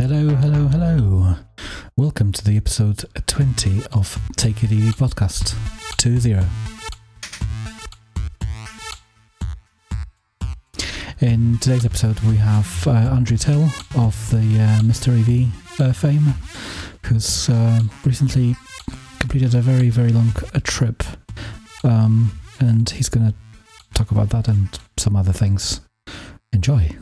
Hello, hello, hello. Welcome to the episode 20 of Take It Easy podcast 2-0. In today's episode, we have uh, Andrew Till of the uh, Mr. EV uh, fame, who's uh, recently completed a very, very long uh, trip. Um, and he's going to talk about that and some other things. Enjoy.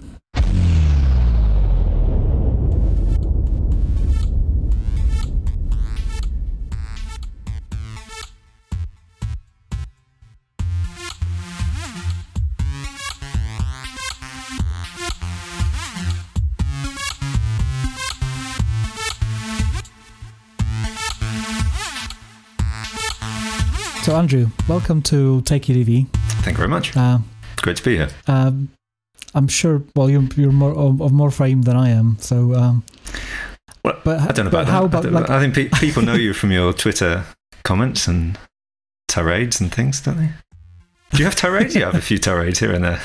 Andrew, welcome to Take It. Thank you very much. Uh, It's great to be here. um, I'm sure. Well, you're you're more of, more fame than I am. So, um, Well, but I don't know about how that. about I, like? I think pe- people know you from your Twitter comments and tirades and things, don't they? Do you have tirades? you have a few tirades here and there.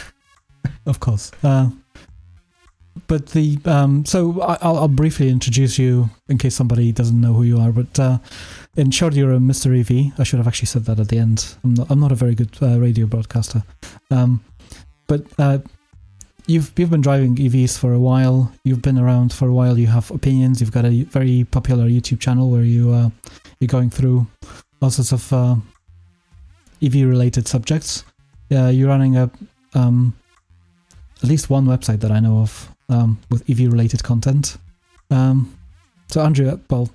Of course. Uh, but the um, so I, I'll, I'll briefly introduce you in case somebody doesn't know who you are. But uh, in short, you're a Mr. EV. I should have actually said that at the end. I'm not, I'm not a very good uh, radio broadcaster. Um, but uh, you've you've been driving EVs for a while. You've been around for a while. You have opinions. You've got a very popular YouTube channel where you uh, you're going through all sorts of uh, EV related subjects. Uh, you're running a um, at least one website that I know of um, with EV related content. Um, so Andrew, well,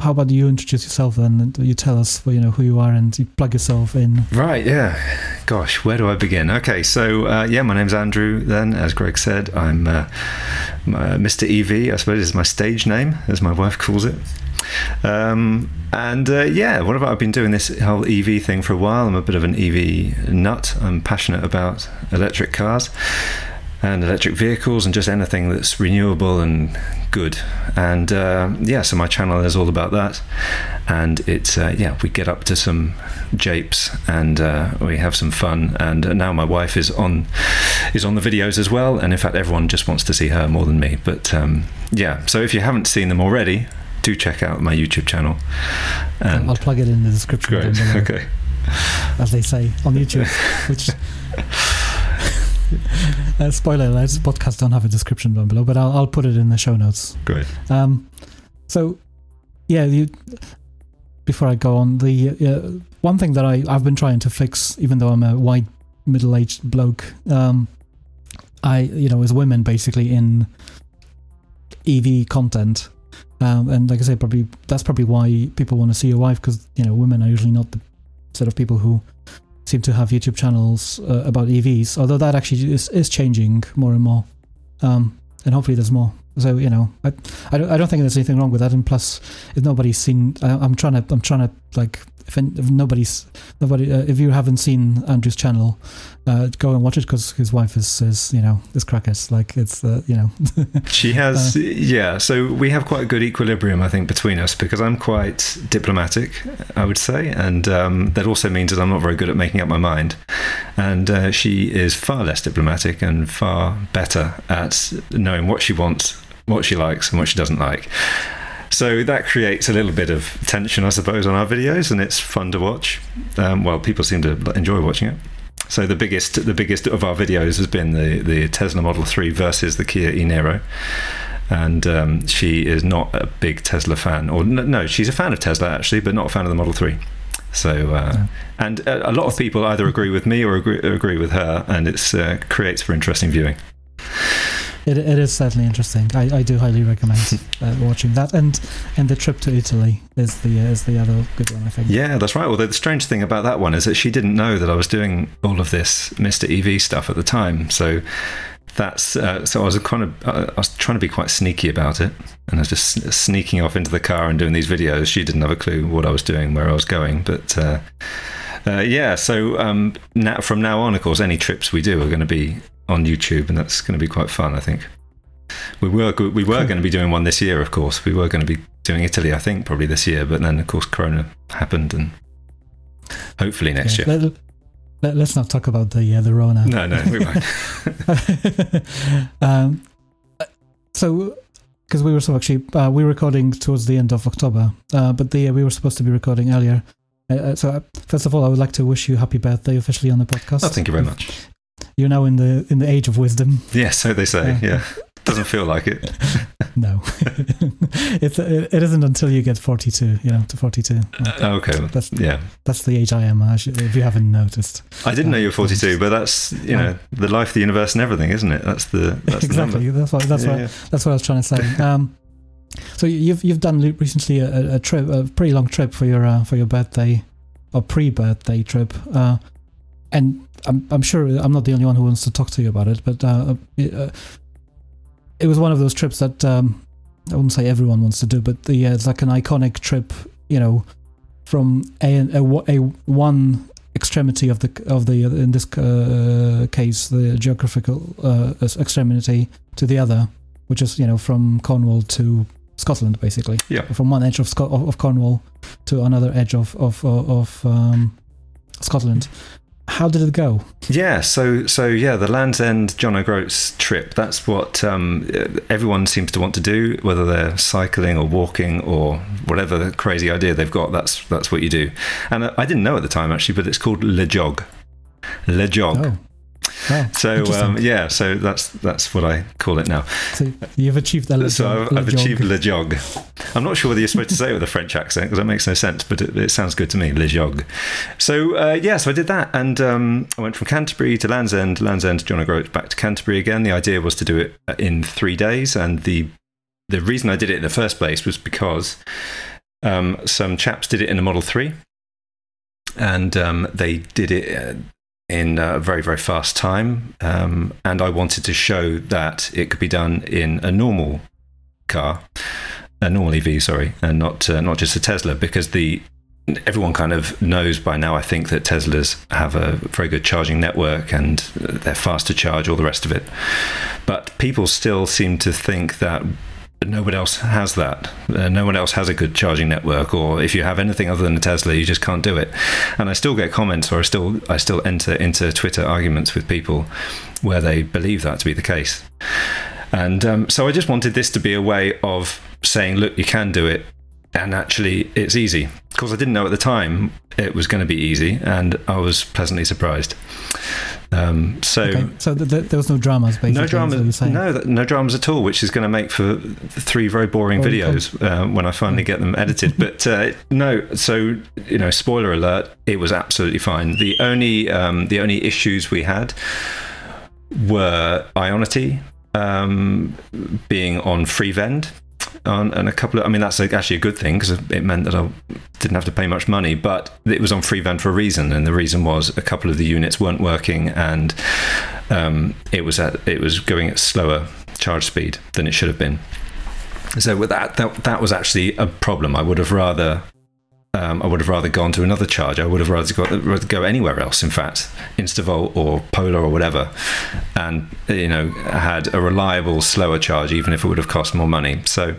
how about you introduce yourself then? And you tell us, well, you know, who you are and you plug yourself in. Right, yeah. Gosh, where do I begin? Okay, so uh, yeah, my name's Andrew. Then, as Greg said, I'm uh, Mr. EV. I suppose is my stage name, as my wife calls it. Um, and uh, yeah, what about I've been doing this whole EV thing for a while. I'm a bit of an EV nut. I'm passionate about electric cars and electric vehicles and just anything that's renewable and good. And uh, yeah, so my channel is all about that. And it's uh, yeah, we get up to some japes and uh, we have some fun. And uh, now my wife is on is on the videos as well. And in fact, everyone just wants to see her more than me. But um, yeah, so if you haven't seen them already, do check out my YouTube channel. And I'll plug it in the description, great, okay. as they say on YouTube. Which uh, spoiler alert: podcast don't have a description down below, but I'll, I'll put it in the show notes. Great. Um, so, yeah, you, before I go on, the uh, one thing that I, I've been trying to fix, even though I'm a white middle aged bloke, um, I, you know, is women basically in EV content. Um, and like I say, probably that's probably why people want to see your wife because, you know, women are usually not the sort of people who seem to have YouTube channels uh, about EVs, although that actually is, is changing more and more. Um, and hopefully there's more. So you know, I, I don't, I don't think there's anything wrong with that. And plus, if nobody's seen, I, I'm trying to, I'm trying to like, if, if nobody's, nobody, uh, if you haven't seen Andrew's channel, uh, go and watch it because his wife is, is, you know, is crackers. Like it's, uh, you know, She has, yeah. So we have quite a good equilibrium, I think, between us because I'm quite diplomatic, I would say, and um, that also means that I'm not very good at making up my mind. And uh, she is far less diplomatic and far better at knowing what she wants, what she likes, and what she doesn't like. So that creates a little bit of tension, I suppose, on our videos, and it's fun to watch. Um, well, people seem to enjoy watching it. So the biggest, the biggest of our videos has been the the Tesla Model Three versus the Kia e-Niro, and um, she is not a big Tesla fan, or no, no, she's a fan of Tesla actually, but not a fan of the Model Three. So, uh, Yeah. and a, a lot of people either agree with me or agree, agree with her, and it's uh, creates for interesting viewing. It, it is certainly interesting. I, I do highly recommend uh, watching that. And and the trip to Italy is the is the other good one, I think. Yeah, that's right. Although the strange thing about that one is that she didn't know that I was doing all of this Mr. EV stuff at the time. So that's uh, so I was kind of uh, I was trying to be quite sneaky about it, and I was just sneaking off into the car and doing these videos. She didn't have a clue what I was doing, where I was going, but. Uh, uh, yeah, so um, now, from now on, of course, any trips we do are going to be on YouTube, and that's going to be quite fun, I think. We were we were going to be doing one this year, of course. We were going to be doing Italy, I think, probably this year, but then of course Corona happened, and hopefully next Yeah, year. Let, us not talk about the uh, the Rona. No, no, we won't. um, so because we were so actually uh, we were recording towards the end of October, uh, but the we were supposed to be recording earlier. Uh, uh, so uh, first of all, I would like to wish you happy birthday officially on the podcast. Oh, thank you very much. You're now in the in the age of wisdom. Yeah, so they say. Yeah. Yeah, doesn't feel like it. No, it's it isn't until you get 42. You know, to 42. Oh, okay, That's yeah. that's the age I am. Actually, if you haven't noticed. I didn't know you were 42, but that's you know the life, the universe, and everything, isn't it? That's the that's exactly. The That's what that's number. what Yeah, yeah. that's what I was trying to say. Um, so you've you've done recently a, a trip, a pretty long trip for your uh, for your birthday or pre-birthday trip, uh, and I'm I'm sure I'm not the only one who wants to talk to you about it, but uh, it, uh, it was one of those trips that um, I wouldn't say everyone wants to do, but the uh, it's like an iconic trip, you know, from a a, a one extremity of the of the in this uh, case the geographical uh, extremity to the other, which is you know from Cornwall to Scotland, basically. Yeah. From one edge of Sco- of, Cornwall to another edge of of of, of um, Scotland. How did it go? Yeah, so so yeah, the Land's End John O'Groats trip. That's what um, everyone seems to want to do, whether they're cycling or walking or whatever crazy idea they've got. That's that's what you do. And I didn't know at the time actually, but it's called Le Jog. Le Jog. Oh, wow. so um, yeah, so that's that's what I call it now. So you've achieved that. So I've, I've achieved Le Jog. I'm not sure whether you're supposed to say it with a French accent because that makes no sense, but it, it sounds good to me, Le Jog. So uh, yeah, so I did that, and um, I went from Canterbury to Land's End, Land's End to John O'Groats, back to Canterbury again. The idea was to do it in three days, and the the reason I did it in the first place was because um, some chaps did it in a Model Three, and um, they did it. Uh, in a very very fast time, um, and I wanted to show that it could be done in a normal car, a normal EV, sorry, and not uh, not just a Tesla, because the everyone kind of knows by now. I think that Teslas have a very good charging network and they're fast to charge, all the rest of it. But people still seem to think that nobody else has that. Uh, no one else has a good charging network, or if you have anything other than a Tesla, you just can't do it. And I still get comments, or I still I still enter into Twitter arguments with people where they believe that to be the case. And um, so I just wanted this to be a way of saying, look, you can do it, and actually it's easy. Because I didn't know at the time it was going to be easy, and I was pleasantly surprised. Um, so Okay. So th- th- there was no dramas, basically. no is what you're dramas, no, th- no dramas at all, which is going to make for three very boring Boring videos uh, when I finally get them edited. but uh, no, so you know, spoiler alert, it was absolutely fine. The only um, the only issues we had were Ionity um, being on free vend. On, and a couple of, I mean, that's actually a good thing because it meant that I didn't have to pay much money, but it was on free vend for a reason. And the reason was a couple of the units weren't working and um, it was at, it was going at slower charge speed than it should have been. So with that, that, that was actually a problem. I would have rather um, I would have rather gone to another charger. I would have rather, got, rather go anywhere else. In fact, Instavolt or Polar or whatever, and you know had a reliable, slower charge, even if it would have cost more money. So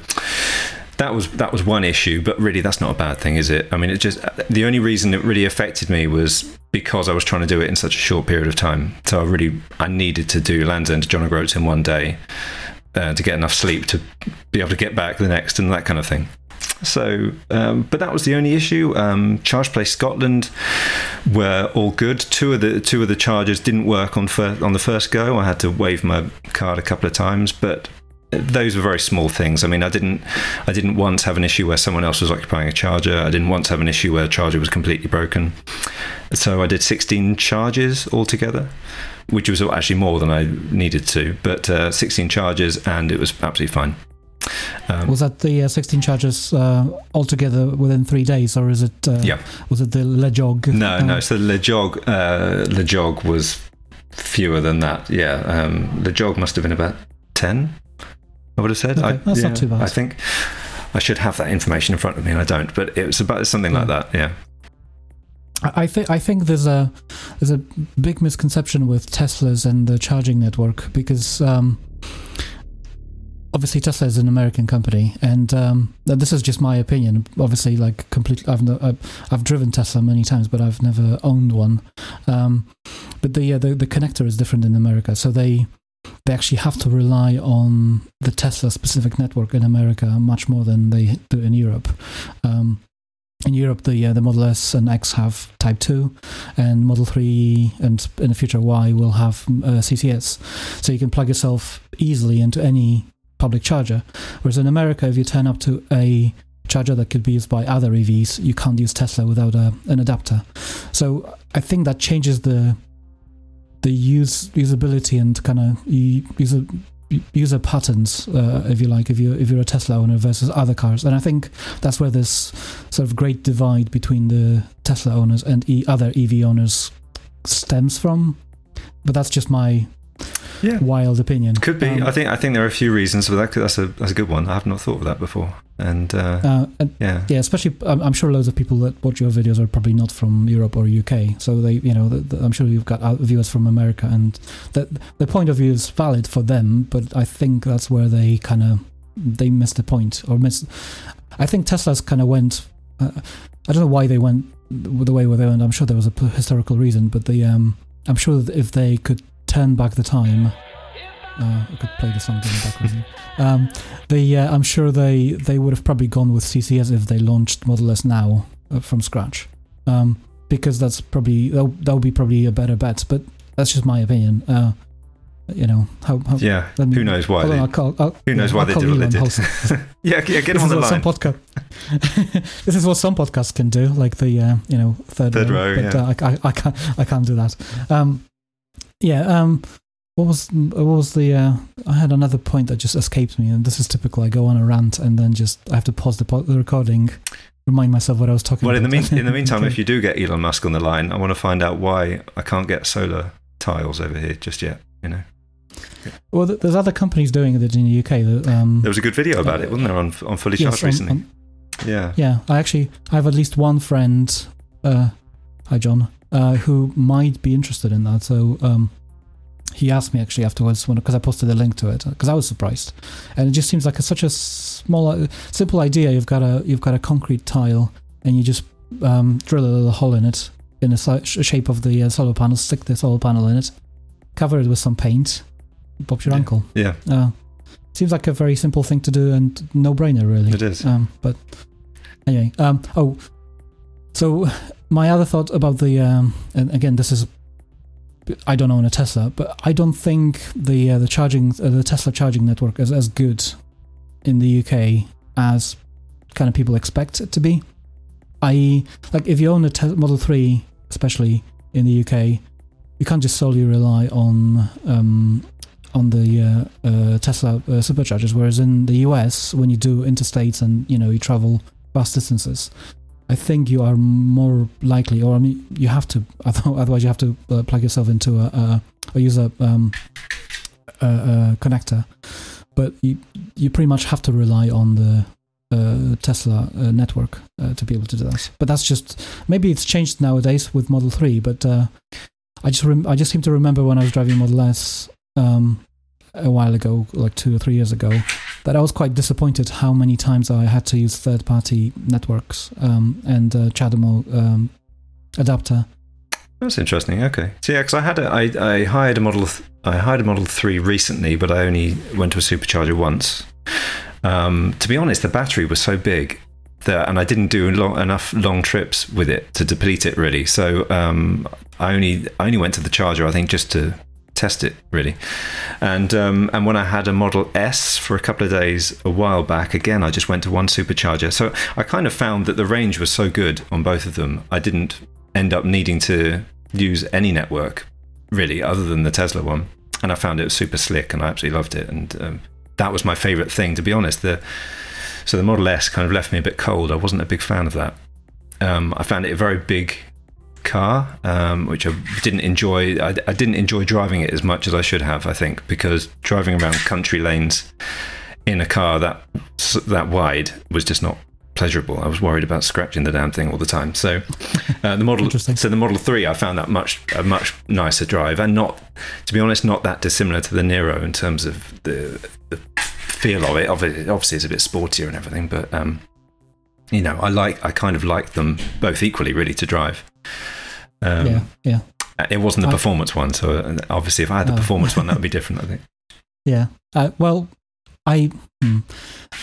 that was that was one issue. But really, that's not a bad thing, is it? I mean, it just the only reason it really affected me was because I was trying to do it in such a short period of time. So I really I needed to do Land's End to John O'Groats in one day uh, to get enough sleep to be able to get back the next and that kind of thing. So, um, but that was the only issue. Um, Charge Place Scotland were all good. Two of the two of the chargers didn't work on fir- on the first go. I had to wave my card a couple of times, but those were very small things. I mean, I didn't I didn't once have an issue where someone else was occupying a charger. I didn't once have an issue where a charger was completely broken. So I did 16 charges altogether, which was actually more than I needed to, but uh, 16 charges and it was absolutely fine. Um, Was that the uh, 16 charges uh, altogether within three days, or is it? Uh, yeah. Was it the Lejog? No, uh, no. So the jog, uh, the jog was fewer than that. Yeah, um, the jog must have been about ten. I would have said. Okay, I, that's not too bad. I think I should have that information in front of me, and I don't. But it was about something like that. Yeah. I, I think I think there's a there's a big misconception with Teslas and the charging network because um, obviously Tesla is an American company, and um, this is just my opinion. Obviously, like completely, I've no, I've, I've driven Tesla many times, but I've never owned one. Um, but the, the the connector is different in America, so they they actually have to rely on the Tesla specific network in America much more than they do in Europe. Um, in Europe, the uh, the Model S and X have Type Two, and Model Three and in the future Y will have uh, CCS, so you can plug yourself easily into any public charger. Whereas in America, if you turn up to a charger that could be used by other EVs, you can't use Tesla without a, an adapter. So I think that changes the the use usability and kind of user user patterns, uh, if you like, if you if you're a Tesla owner versus other cars. And I think that's where this sort of great divide between the Tesla owners and e- other EV owners stems from. But that's just my yeah. wild opinion. Could be. Um, I think I think there are a few reasons for that. That's a that's a good one. I have not thought of that before. And, uh, uh, and yeah, yeah. Especially, I'm, I'm, sure loads of people that watch your videos are probably not from Europe or UK. So they, you know, the, the, I'm sure you've got viewers from America, and the the point of view is valid for them. But I think that's where they kind of they missed the point or missed. I think Tesla's kind of went. Uh, I don't know why they went the way where they went. I'm sure there was a historical reason, but the um, I'm sure that if they could turn back the time. Uh, I could play the song in the background. um, they, uh, I'm sure they they would have probably gone with CCS if they launched Model S now uh, from scratch, um, because that's probably that would be probably a better bet. But that's just my opinion. Uh, you know how, how yeah me, who knows why they, on, I'll call, I'll, who knows yeah, why I'll they did what they did yeah, yeah get on the line some podcast this is what some podcasts can do like the uh, you know third, third row, row but yeah. uh, I, I, I, can't I can't do that um, yeah. Um, what was what was the? Uh, I had another point that just escaped me, and this is typical. I go on a rant, and then just I have to pause the, the recording, remind myself what I was talking well, about. Well, in the mean, in the meantime, okay. if you do get Elon Musk on the line, I want to find out why I can't get solar tiles over here just yet. You know. Well, there's other companies doing it in the UK. That, um, there was a good video about uh, it, wasn't there, on on Fully Charged yes, recently? On, yeah. Yeah. I actually I have at least one friend. Uh, hi, John. Uh, who might be interested in that. So um, he asked me actually afterwards because I posted a link to it because I was surprised, and it just seems like a, such a small, uh, simple idea. You've got a you've got a concrete tile, and you just um, drill a little hole in it in a shape of the uh, solar panel, stick the solar panel in it, cover it with some paint. Bob's your yeah. uncle. Yeah. Uh, seems like a very simple thing to do and no brainer, really. It is. Um, but anyway, um, oh, so my other thought about the, um, and again, this is I don't own a Tesla, but I don't think the uh, the charging uh, the Tesla charging network is as good in the UK as kind of people expect it to be. I like if you own a te- Model Three, especially in the UK, you can't just solely rely on um, on the uh, uh, Tesla uh, superchargers. Whereas in the US, when you do interstates and you know you travel vast distances, I think you are more likely, or I mean, you have to. Otherwise, you have to uh, plug yourself into a, a, a user um, a, a connector. But you you pretty much have to rely on the uh, Tesla uh, network uh, to be able to do that. But that's just maybe it's changed nowadays with Model Three. But uh, I just rem- I just seem to remember when I was driving Model S um, a while ago, like two or three years ago, that I was quite disappointed how many times I had to use third party networks um, and uh, CHAdeMO um, adapter. That's interesting. Okay, so yeah, because I had a, I, I hired a model th- I hired a Model Three recently, but I only went to a supercharger once. Um, to be honest, the battery was so big that, and I didn't do long, enough long trips with it to deplete it really. So um, I only I only went to the charger I think just to test it really. And um, and when I had a Model S for a couple of days a while back, again I just went to one supercharger. So I kind of found that the range was so good on both of them. I didn't end up needing to use any network really, other than the Tesla one. And I found it super slick, and I absolutely loved it. And um, that was my favorite thing, to be honest. The so the Model S kind of left me a bit cold. I wasn't a big fan of that. Um, I found it a very big car, um, which I didn't enjoy. I, I, didn't enjoy driving it as much as I should have. I think because driving around country lanes in a car that that wide was just not pleasurable. I was worried about scratching the damn thing all the time. So uh, the model, so the Model Three, I found that much a much nicer drive, and not, to be honest, not that dissimilar to the Niro in terms of the, the feel of it. Obviously, it's a bit sportier and everything, but um, you know, I like, I kind of like them both equally, really, to drive. Um, yeah, yeah. It wasn't the performance one, so uh, obviously, if I had the performance one, that would be different. I think. Yeah. Uh, well, I hmm,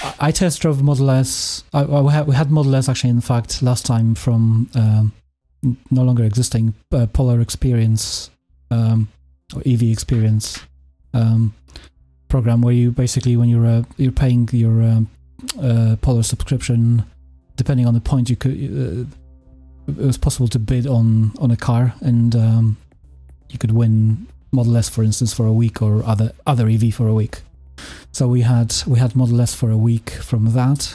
I- I test drove Model S. I, I, we, had, we had Model S actually, in fact, last time from um, no longer existing uh, Polar Experience um, or EV Experience um, program, where you basically when you're uh, you're paying your um, uh, Polar subscription, depending on the point, you could uh, it was possible to bid on on a car and um, you could win Model S, for instance, for a week or other other EV for a week. So we had we had Model S for a week from that,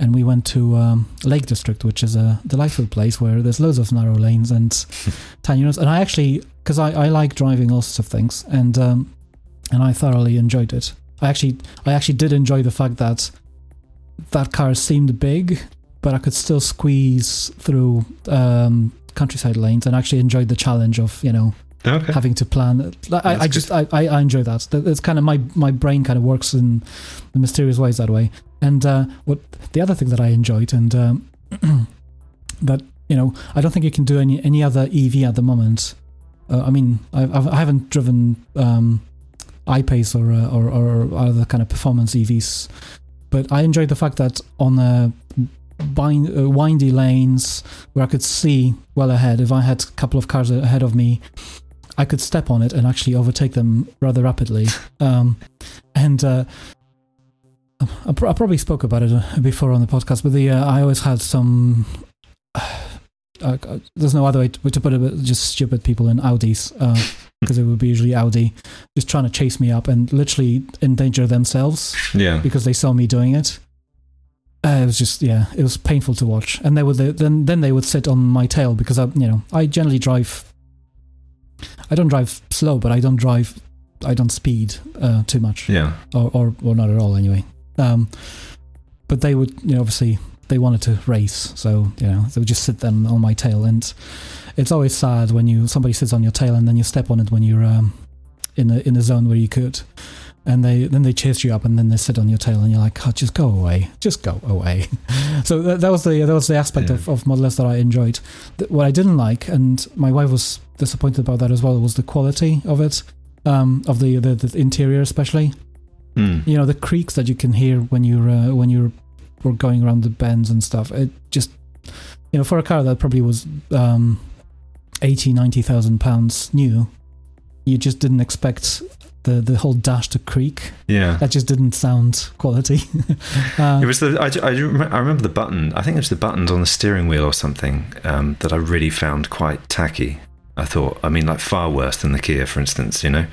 and we went to um, Lake District, which is a delightful place where there's loads of narrow lanes and tiny roads. And I actually, because I, I like driving all sorts of things, and um, and I thoroughly enjoyed it. I actually I actually did enjoy the fact that that car seemed big, but I could still squeeze through um, countryside lanes, and actually enjoyed the challenge of you know Okay. having to plan. I, I just I, I enjoy that. It's kind of my my brain kind of works in the mysterious ways that way. And uh, what the other thing that I enjoyed and um, that you know I don't think you can do any any other EV at the moment. Uh, I mean I I've, I haven't driven um, iPace or, uh, or or other kind of performance EVs, but I enjoyed the fact that on uh, bind, uh, windy lanes where I could see well ahead, if I had a couple of cars ahead of me, I could step on it and actually overtake them rather rapidly. Um, and uh, I, pr- I probably spoke about it uh, before on the podcast, but the uh, I always had some. Uh, there's no other way to, to put it, but just stupid people in Audis, because it would be usually Audi, just trying to chase me up and literally endanger themselves Yeah. because they saw me doing it. Uh, it was just yeah, it was painful to watch. And they would then then they would sit on my tail because I you know I generally drive. I don't drive slow, but I don't drive. I don't speed uh, too much, Yeah. or, or or not at all anyway. Um, but they would you know obviously they wanted to race, so you know they would just sit them on my tail, and it's always sad when you somebody sits on your tail and then you step on it when you're um, in a in a zone where you could and they then they chase you up and then they sit on your tail and you're like oh, just go away just go away so that, that was the that was the aspect Yeah. of, of Model S that I enjoyed what I didn't like and my wife was disappointed about that as well was the quality of it um, of the, the the interior especially Mm. you know the creaks that you can hear when you're uh, when you're were going around the bends and stuff it just you know for a car that probably was um 80 90,000 pounds new you just didn't expect the the whole dash to creak Yeah. that just didn't sound quality uh, It was the I, I, I remember the button. I think it was the buttons on the steering wheel or something um, that I really found quite tacky. I thought. I mean, like far worse than the Kia, for instance. You know,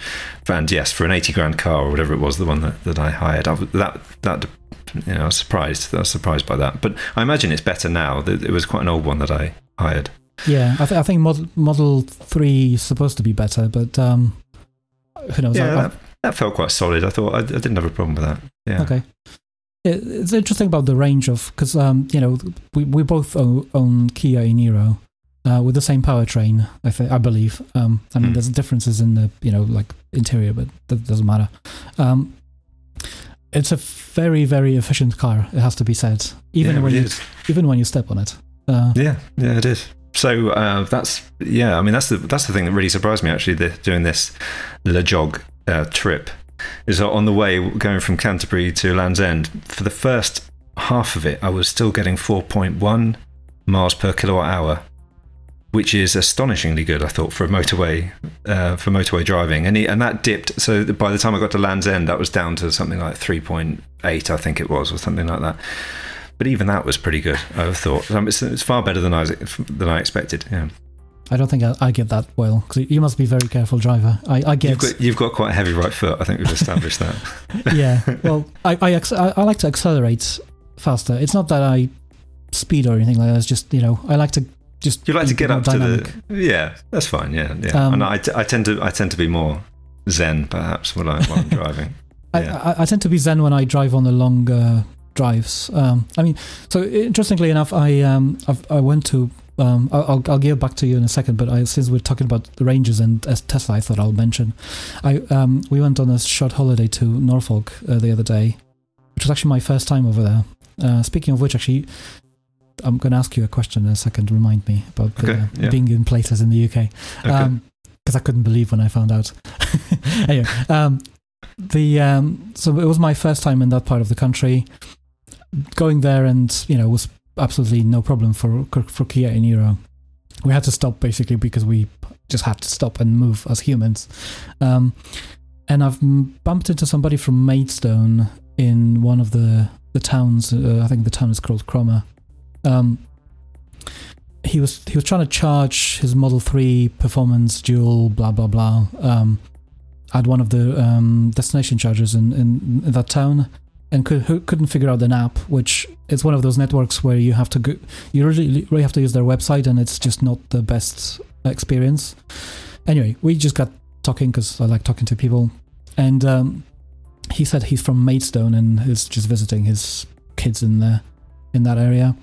and yes, for an eighty grand car or whatever it was, the one that, that I hired, I, that that you know, I was surprised. I was surprised by that. But I imagine it's better now. It was quite an old one that I hired. yeah I, th- I think model model 3 is supposed to be better but um who knows yeah, that, that felt quite solid. I thought I, I didn't have a problem with that. Yeah. Okay. It, it's interesting about the range of because um you know we we both own, own Kia Niro uh, with the same powertrain I think I believe um I mean Hmm. there's differences in the you know like interior but that doesn't matter um it's a very very efficient car it has to be said even yeah, when you is. even when you step on it uh, Yeah, yeah, it is. So uh, that's yeah. I mean, that's the that's the thing that really surprised me actually. The, doing this Le Jog uh, trip is on the way going from Canterbury to Land's End for the first half of it, I was still getting four point one miles per kilowatt hour, which is astonishingly good. I thought for a motorway uh, for motorway driving, and he, and that dipped. So by the time I got to Land's End, that was down to something like three point eight, I think it was, or something like that. But even that was pretty good. I thought um, it's, it's far better than I than I expected. Yeah, I don't think I, I get that well because you must be a very careful driver I, I get you've got you've got quite a heavy right foot. I think we've established that. yeah. Well, I I, I I like to accelerate faster. It's not that I speed or anything like that. It's just you know I like to just You like to get up dynamic. to the yeah. That's fine. Yeah, yeah. Um, and I, t- I tend to I tend to be more zen perhaps when, I, I'm driving. I, yeah. I, I tend to be zen when I drive on the longer uh, drives. Um, I mean, so interestingly enough, I um I've, I went to. Um, I'll, I'll- I'll back to you in a second, but I, since we're talking about the ranges and as Tesla, I thought I'll mention. I um, we went on a short holiday to Norfolk uh, the other day, which was actually my first time over there. Uh, speaking of which, actually, I'm going to ask you a question in a second. Remind me about the, Okay, uh, yeah. being in places in the UK Okay. because I couldn't believe when I found out. anyway, um, the um, so it was my first time in that part of the country. Going there and you know was absolutely no problem for for Kia e Niro. We had to stop basically because we just had to stop and move as humans. Um, and I've bumped into somebody from Maidstone in one of the the towns. Uh, I think the town is called Cromer. Um, he was he was trying to charge his Model Three Performance Dual, blah blah blah, um, at one of the um, destination chargers in, in, in that town, and could, couldn't figure out an app, which is one of those networks where you have to go, you really really have to use their website, and it's just not the best experience. Anyway, we just got talking because I like talking to people, and um, he said he's from Maidstone and is just visiting his kids in there in that area.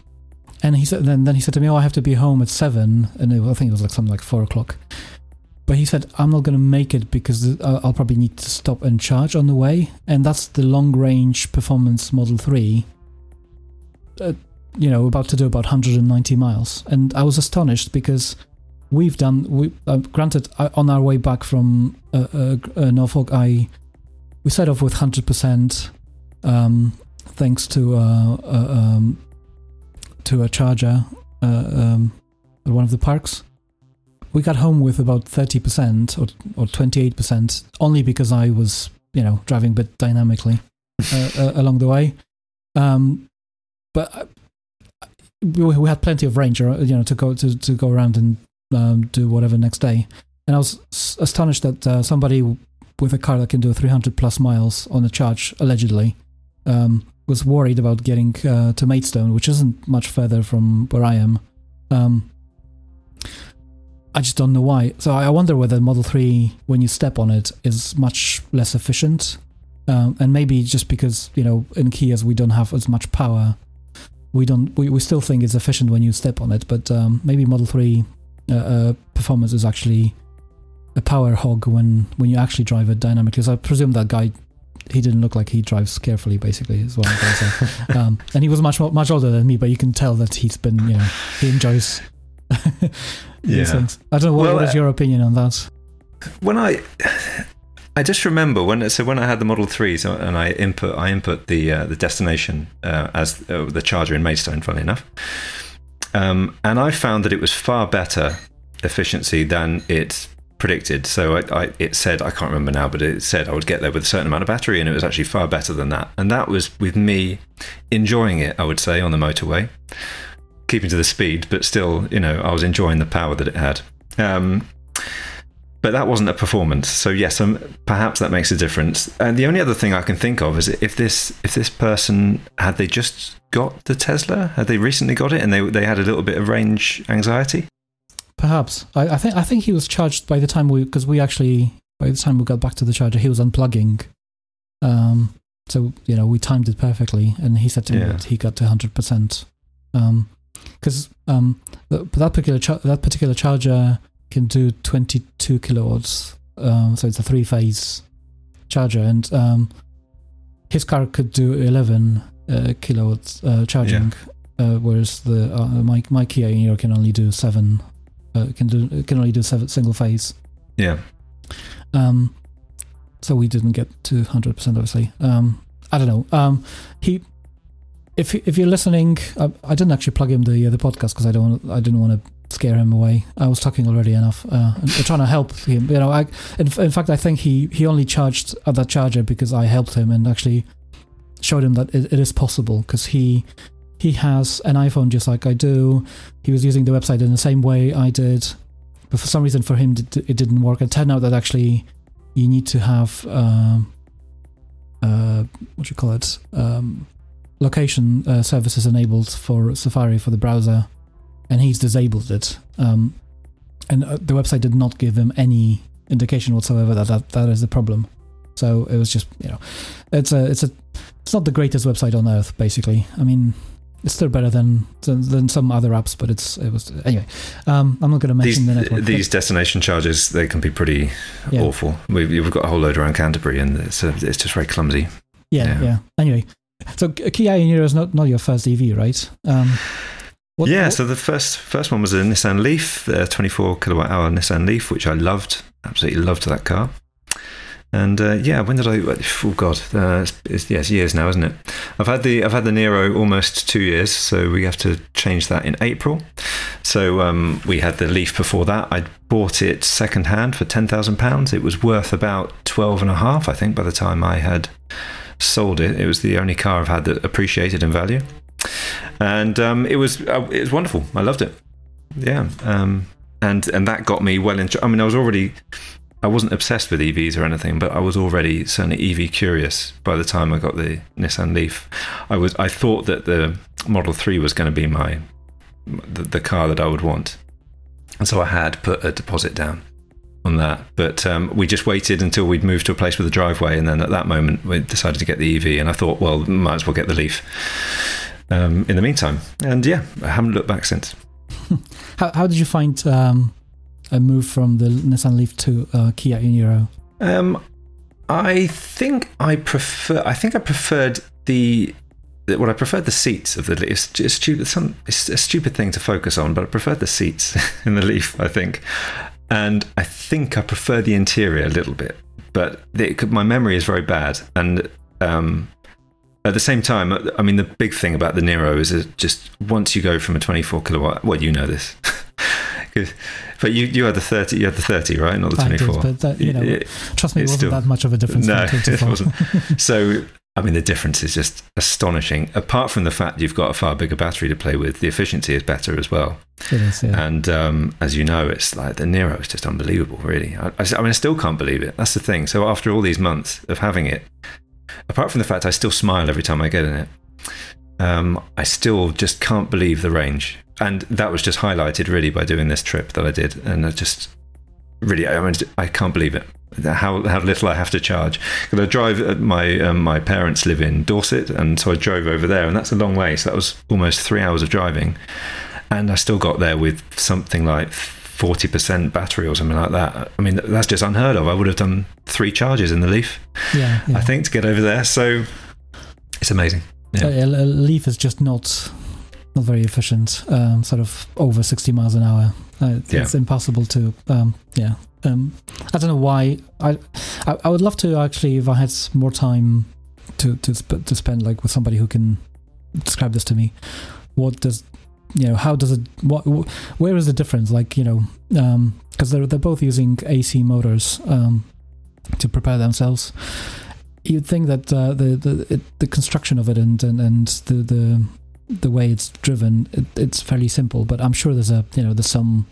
And he said, then, then he said to me, "Oh, I have to be home at seven, and it, I think it was like something like four o'clock." But he said, "I'm not going to make it because I'll probably need to stop and charge on the way." And that's the long-range performance Model Three. Uh, you know, about to do about 190 miles, and I was astonished because we've done. We uh, granted on our way back from uh, uh, uh Norfolk, I we set off with 100%, um, thanks to uh, uh, um, to a charger uh, um, at one of the parks. We got home with about 30% or, or 28%, only because I was, you know, driving a bit dynamically uh, uh, along the way. Um, but we, we, had plenty of range, you know, to go to, to go around and um, do whatever next day. And I was astonished that uh, somebody with a car that can do 300 plus miles on a charge, allegedly, um, was worried about getting uh, to Maidstone, which isn't much further from where I am. I just don't know why. So I wonder whether Model 3, when you step on it, is much less efficient. Um, and maybe just because, you know, in Kias we don't have as much power, we don't we, we still think it's efficient when you step on it, but um, maybe Model 3 uh, uh, performance is actually a power hog when when you actually drive it dynamically. So I presume that guy he didn't look like he drives carefully. Basically, is what I'm going to say. um, and he was much much older than me, but you can tell that he's been you know he enjoys yeah. I don't know what, well, what is your opinion on that. When I I just remember when so when I had the Model Three, so and I input I input the uh, the destination uh, as uh, the charger in Maidstone. Funny enough, um, and I found that it was far better efficiency than it predicted. So I, I, it said, I can't remember now, but it said I would get there with a certain amount of battery, and it was actually far better than that. And that was with me enjoying it, I would say, on the motorway, keeping to the speed, but still, you know, I was enjoying the power that it had. Um, but that wasn't a performance. So yes, um, perhaps that makes a difference. And the only other thing I can think of is if this if this person had they just got the Tesla, had they recently got it, and they they had a little bit of range anxiety. Perhaps I, I think I think he was charged by the time we because we actually by the time we got back to the charger he was unplugging, um. So you know we timed it perfectly, and he said to yeah. me that he got to hundred percent, um, because um that particular char- that particular charger can do twenty two kilowatts, um, so it's a three phase charger, and um, his car could do eleven uh, kilowatts uh, charging, yeah. uh, whereas the uh, my my Kia Niro can only do seven uh, can do can only do seven, single phase. Yeah. Um, so we didn't get to hundred percent, obviously. Um, I don't know. Um, he, if if you're listening, I, I didn't actually plug him the uh, the podcast because I don't I didn't want to scare him away. I was talking already enough. Uh, I'm trying to help him. You know, I in, in fact I think he he only charged at that charger because I helped him and actually showed him that it, it is possible because he he has an iPhone just like I do. He was using the website in the same way I did, but for some reason for him it didn't work. It turned out that actually you need to have um, uh, what do you call it um, location uh, services enabled for Safari for the browser, and he's disabled it. Um, and uh, the website did not give him any indication whatsoever that, that that is the problem. So it was just you know, it's a it's a it's not the greatest website on earth. Basically, I mean, it's still better than, than, than some other apps, but it's it was anyway. Um, I'm not going to mention these, the network. These destination charges they can be pretty yeah. awful. We've, we've got a whole load around Canterbury, and it's uh, it's just very clumsy. Yeah, yeah. yeah. Anyway, so Kia Niro is not not your first EV, right? Um, what, yeah, what? so the first first one was a Nissan Leaf, the 24 kilowatt hour Nissan Leaf, which I loved, absolutely loved that car. And uh, yeah, when did I? Oh God, uh, it's, it's, yeah, it's years now, isn't it? I've had the I've had the Niro almost two years, so we have to change that in April. So um, we had the Leaf before that. I bought it second hand for ten thousand pounds. It was worth about twelve and a half, I think, by the time I had sold it. It was the only car I've had that appreciated in value, and um, it was uh, it was wonderful. I loved it. Yeah, um, and and that got me well into. I mean, I was already I wasn't obsessed with EVs or anything, but I was already certainly EV curious by the time I got the Nissan Leaf. I was I thought that the Model 3 was going to be my the, the car that I would want. And so I had put a deposit down on that. But um, we just waited until we'd moved to a place with a driveway. And then at that moment, we decided to get the EV. And I thought, well, might as well get the Leaf um, in the meantime. And yeah, I haven't looked back since. how, how did you find um, a move from the Nissan Leaf to uh, Kia e-Niro? Um, I think I prefer. I think I preferred the. Well, I preferred the seats of the Leaf. It's, it's stupid. Some it's a stupid thing to focus on, but I preferred the seats in the Leaf. I think, and I think I prefer the interior a little bit. But the, my memory is very bad, and um, at the same time, I mean, the big thing about the Niro is just once you go from a 24 kilowatt. Well, you know this. but you, you had the 30, you had the 30, right? Not the 24. Did, but that, you know, it, trust me, it wasn't still, that much of a difference. No, it wasn't. so, I mean, the difference is just astonishing. Apart from the fact you've got a far bigger battery to play with, the efficiency is better as well. Is, yeah. And um, as you know, it's like the Niro is just unbelievable, really. I, I, mean, I still can't believe it. That's the thing. So after all these months of having it, apart from the fact I still smile every time I get in it, um, I still just can't believe the range and that was just highlighted really by doing this trip that I did, and I just really, I mean, I can't believe it. How how little I have to charge because I drive. Uh, my um, my parents live in Dorset, and so I drove over there, and that's a long way. So that was almost three hours of driving, and I still got there with something like 40% battery or something like that. I mean, that's just unheard of. I would have done three charges in the Leaf, yeah, yeah. I think, to get over there. So it's amazing. Yeah. a Leaf is just not not very efficient, um, sort of over 60 miles an hour. Uh, it's yeah. impossible to, um, yeah. Um, I don't know why. I, I, I would love to actually, if I had more time to to sp- to spend like with somebody who can describe this to me. What does you know? How does it? What? Where is the difference? Like you know, because um, they're they're both using AC motors um, to prepare themselves. You'd think that uh, the the it, the construction of it and and, and the the the way it's driven, it, it's fairly simple. But I'm sure there's a you know there's some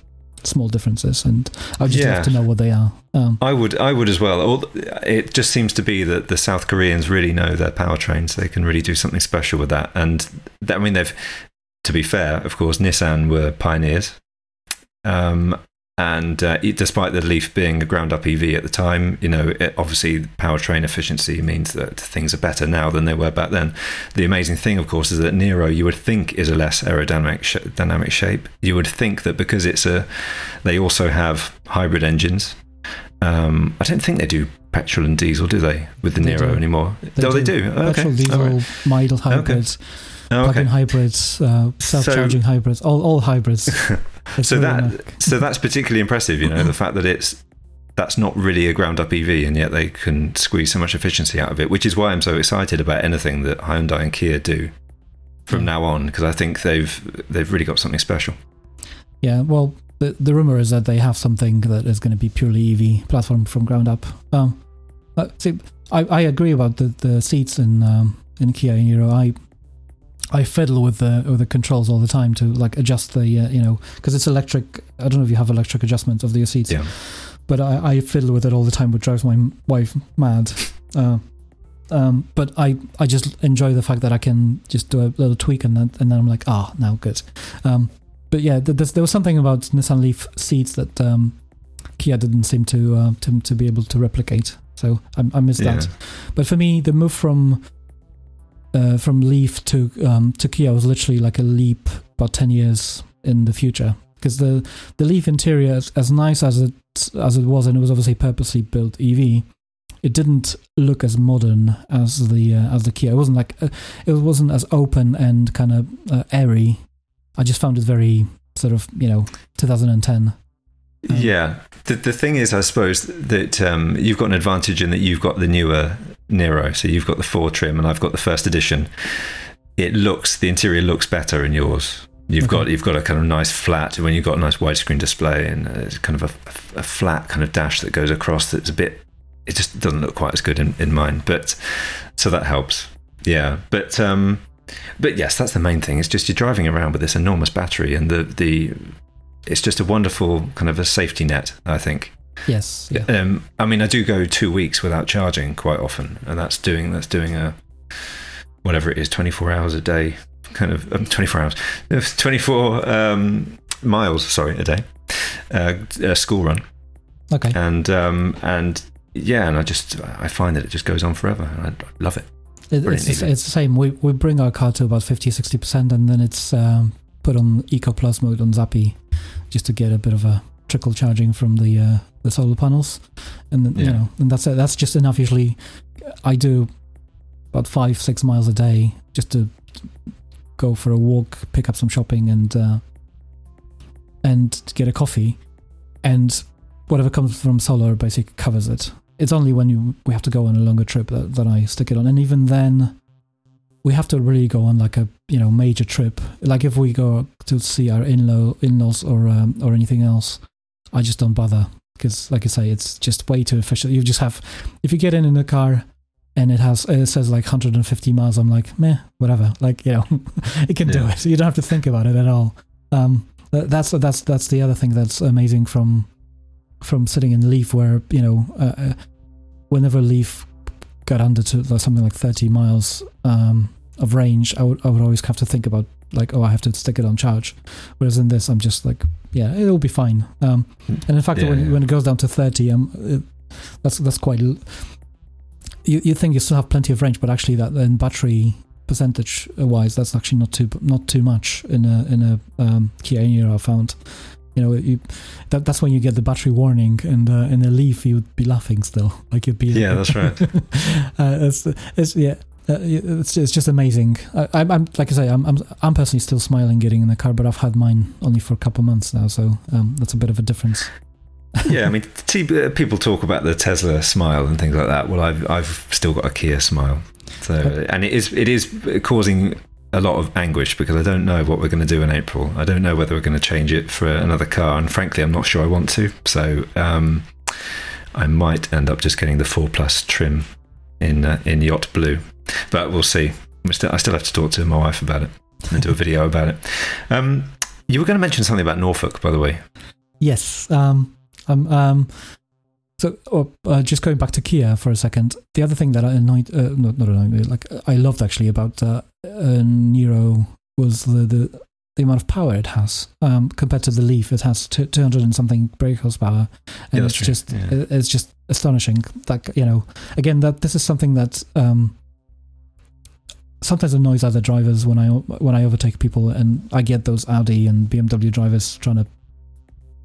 small differences, and I would just yeah. love to know what they are. Um, I would, I would as well. It just seems to be that the South Koreans really know their powertrains. They can really do something special with that. And that, I mean, they've, to be fair, of course, Nissan were pioneers. Um, and uh, it, despite the Leaf being a ground up EV at the time, you know, it, obviously powertrain efficiency means that things are better now than they were back then. The amazing thing, of course, is that Niro you would think is a less aerodynamic sh- dynamic shape. You would think that because it's a, they also have hybrid engines. Um, I don't think they do petrol and diesel, do they, with the they Niro do. anymore? They oh, do. they do. Okay. Petrol, diesel, right. mild hybrids. Okay. Oh, okay. plug-in hybrids, uh, self-charging so, hybrids, all all hybrids. so that so that's particularly impressive. You know, the fact that it's that's not really a ground-up EV, and yet they can squeeze so much efficiency out of it. Which is why I'm so excited about anything that Hyundai and Kia do from now on, because I think they've they've really got something special. Yeah, well, the the rumor is that they have something that is going to be purely EV platform from ground up. Um, see, I, I agree about the, the seats in um, in Kia and Niro. I I fiddle with the with the controls all the time to like adjust the uh, you know because it's electric. I don't know if you have electric adjustment of the seats. Yeah. But I, I fiddle with it all the time, which drives my wife mad. Uh, um, but I, I just enjoy the fact that I can just do a little tweak and then and then I'm like, ah, oh, now good. Um, but yeah, th- there was something about Nissan Leaf seats that um, Kia didn't seem to, uh, to to be able to replicate. So I, I missed yeah. that. But for me, the move from uh, from Leaf to um, to Kia was literally like a leap about ten years in the future because the the Leaf interior, as, as nice as it as it was, and it was obviously purposely built EV, it didn't look as modern as the uh, as the Kia. It wasn't like uh, it wasn't as open and kind of uh, airy. I just found it very sort of you know 2010. Um, yeah. The, the thing is, I suppose that um, you've got an advantage in that you've got the newer Niro. So you've got the four trim, and I've got the first edition. It looks the interior looks better in yours. You've Okay. got you've got a kind of nice flat when you've got a nice widescreen display and it's kind of a, a flat kind of dash that goes across. That's a bit. It just doesn't look quite as good in, in mine, but so that helps. Yeah, but um, but yes, that's the main thing. It's just you're driving around with this enormous battery, and the the it's just a wonderful kind of a safety net. I think. Yes. Yeah. Um, I mean, I do go two weeks without charging quite often, and that's doing that's doing a whatever it is, twenty four hours a day, kind of um, twenty four hours, twenty four um, miles, sorry, a day, uh, a school run, Okay. and um, and yeah, and I just I find that it just goes on forever, and I love it. It, it's, the, it's the same. We, we bring our car to about 50, 60%, and then it's um, put on Eco Plus mode on Zappi just to get a bit of a trickle charging from the uh, the solar panels. And then, you know, and that's it. That's just enough. Usually, I do about five, six miles a day just to go for a walk, pick up some shopping, and uh, and get a coffee. And whatever comes from solar basically covers it. It's only when you we have to go on a longer trip that, that I stick it on, and even then, we have to really go on like a you know major trip. Like if we go to see our in-law in-laws or um, or anything else, I just don't bother because, like I say, it's just way too efficient. You just have if you get in in a car and it has it says like 150 miles, I'm like meh, whatever. Like you know, it can do Yeah. it. You don't have to think about it at all. Um, that's that's that's the other thing that's amazing from from sitting in Leaf, where you know, uh, uh, whenever Leaf got under to something like 30 miles um, of range, I would I would always have to think about like, oh, I have to stick it on charge. Whereas in this, I'm just like, yeah, it'll be fine. Um, and in fact, Yeah, when yeah. when it goes down to 30, um, it, that's that's quite. l- You you think you still have plenty of range, but actually, that in battery percentage wise, that's actually not too not too much in a in a um, Kia Niro I found. You know, you, that that's when you get the battery warning, and uh, in a Leaf you'd be laughing still, like you'd be. Yeah, that's right. uh, it's, it's yeah. Uh, it's, it's just amazing. I, I'm, I'm like I say, I'm, I'm I'm personally still smiling getting in the car, but I've had mine only for a couple of months now, so um, that's a bit of a difference. yeah, I mean, t- uh, people talk about the Tesla smile and things like that. Well, I've I've still got a Kia smile, so and it is it is causing a lot of anguish because I don't know what we're going to do in April. I don't know whether we're going to change it for another car, and frankly, I'm not sure I want to. So um, I might end up just getting the four plus trim in uh, in yacht blue, but we'll see. We still, I still have to talk to my wife about it and do a video about it. Um, you were going to mention something about Norfolk, by the way. Yes. Um. Um. um so, oh, uh, just going back to Kia for a second. The other thing that I annoyed, uh, not not annoyed, like I loved actually about uh, uh, Niro was the, the the amount of power it has um, compared to the Leaf. It has two hundred and something brake horsepower, and Yeah, it's true. just Yeah. it- it's just astonishing. That you know, again, that this is something that um, sometimes annoys other drivers when I when I overtake people, and I get those Audi and BMW drivers trying to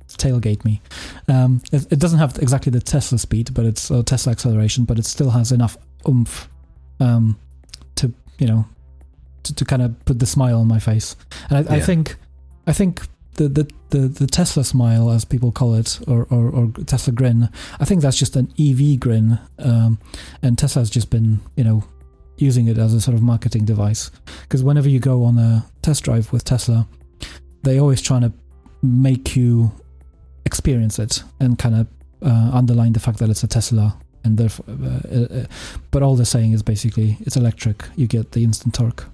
tailgate me. Um, it, it doesn't have exactly the Tesla speed, but it's uh, Tesla acceleration, but it still has enough oomph um, to you know to, to kind of put the smile on my face. And I, I think I think the, the the the Tesla smile, as people call it, or, or or Tesla grin, I think that's just an EV grin, um, and Tesla's just been you know using it as a sort of marketing device because whenever you go on a test drive with Tesla, they're always trying to make you experience it and kind of uh, underline the fact that it's a Tesla. And therefore, uh, uh, uh, but all they're saying is basically it's electric. You get the instant torque.